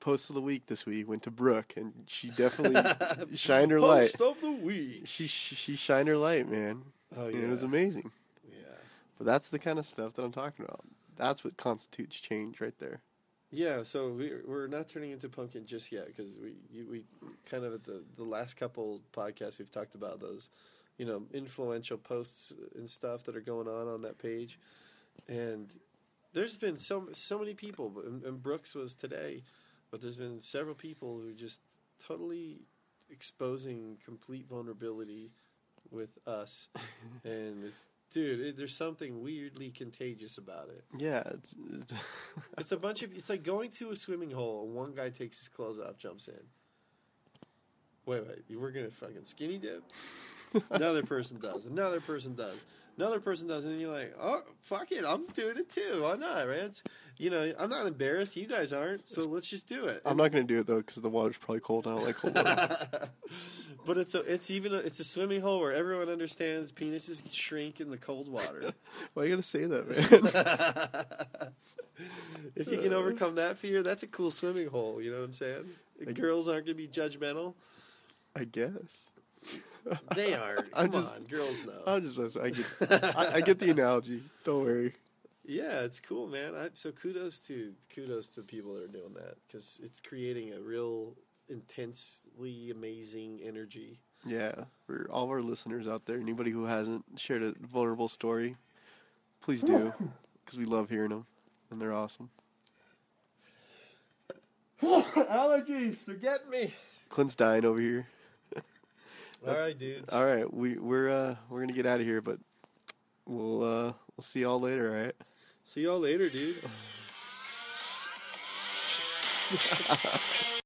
A: post of the week this week went to Brooke and she definitely *laughs* shined her light.
B: Post of the week.
A: She she shined her light, man.
B: Oh
A: And
B: yeah.
A: it was amazing.
B: yeah.
A: But that's the kind of stuff that I'm talking about. That's what constitutes change right there.
B: Yeah, so we we're not turning into pumpkin just yet because we you, we kind of at the the last couple podcasts we've talked about those, you know, influential posts and stuff that are going on on that page, and there's been so so many people, and Brooke's was today, but there's been several people who just totally exposing complete vulnerability with us, *laughs* and it's dude, it, there's something weirdly contagious about it.
A: Yeah, it's, it's *laughs*
B: It's a bunch of. It's like going to a swimming hole and one guy takes his clothes off, jumps in. Wait, wait, we're gonna fucking skinny dip. Another person does. Another person does. Another person does, and you're like, oh fuck it, I'm doing it too. Why not, man? It's, you know, I'm not embarrassed. You guys aren't, so let's just do it.
A: I'm not gonna do it though because the water's probably cold. I don't like cold water. *laughs*
B: but it's a, it's even a, it's a swimming hole where everyone understands penises shrink in the cold water. *laughs*
A: Why you gotta say that, man? *laughs*
B: if you can overcome that fear, that's a cool swimming hole. You know what I'm saying? Girls aren't gonna be judgmental.
A: I guess. *laughs*
B: They aren't.
A: I'm
B: Come
A: just-
B: on, girls know.
A: I'm just messing. I get I, I get the *laughs* analogy. Don't worry.
B: yeah, it's cool, man. I, so kudos to kudos to the people that are doing that because it's creating a real intensely amazing energy.
A: Yeah, for all of our listeners out there, anybody who hasn't shared a vulnerable story, please do, *laughs* because we love hearing them, and they're awesome.
B: Allergies, they're getting me.
A: Clint's dying over here.
B: All right, dudes.
A: All right, we we're uh we're gonna get out of here, but we'll uh we'll see y'all later. All right.
B: See y'all later, dude. *laughs*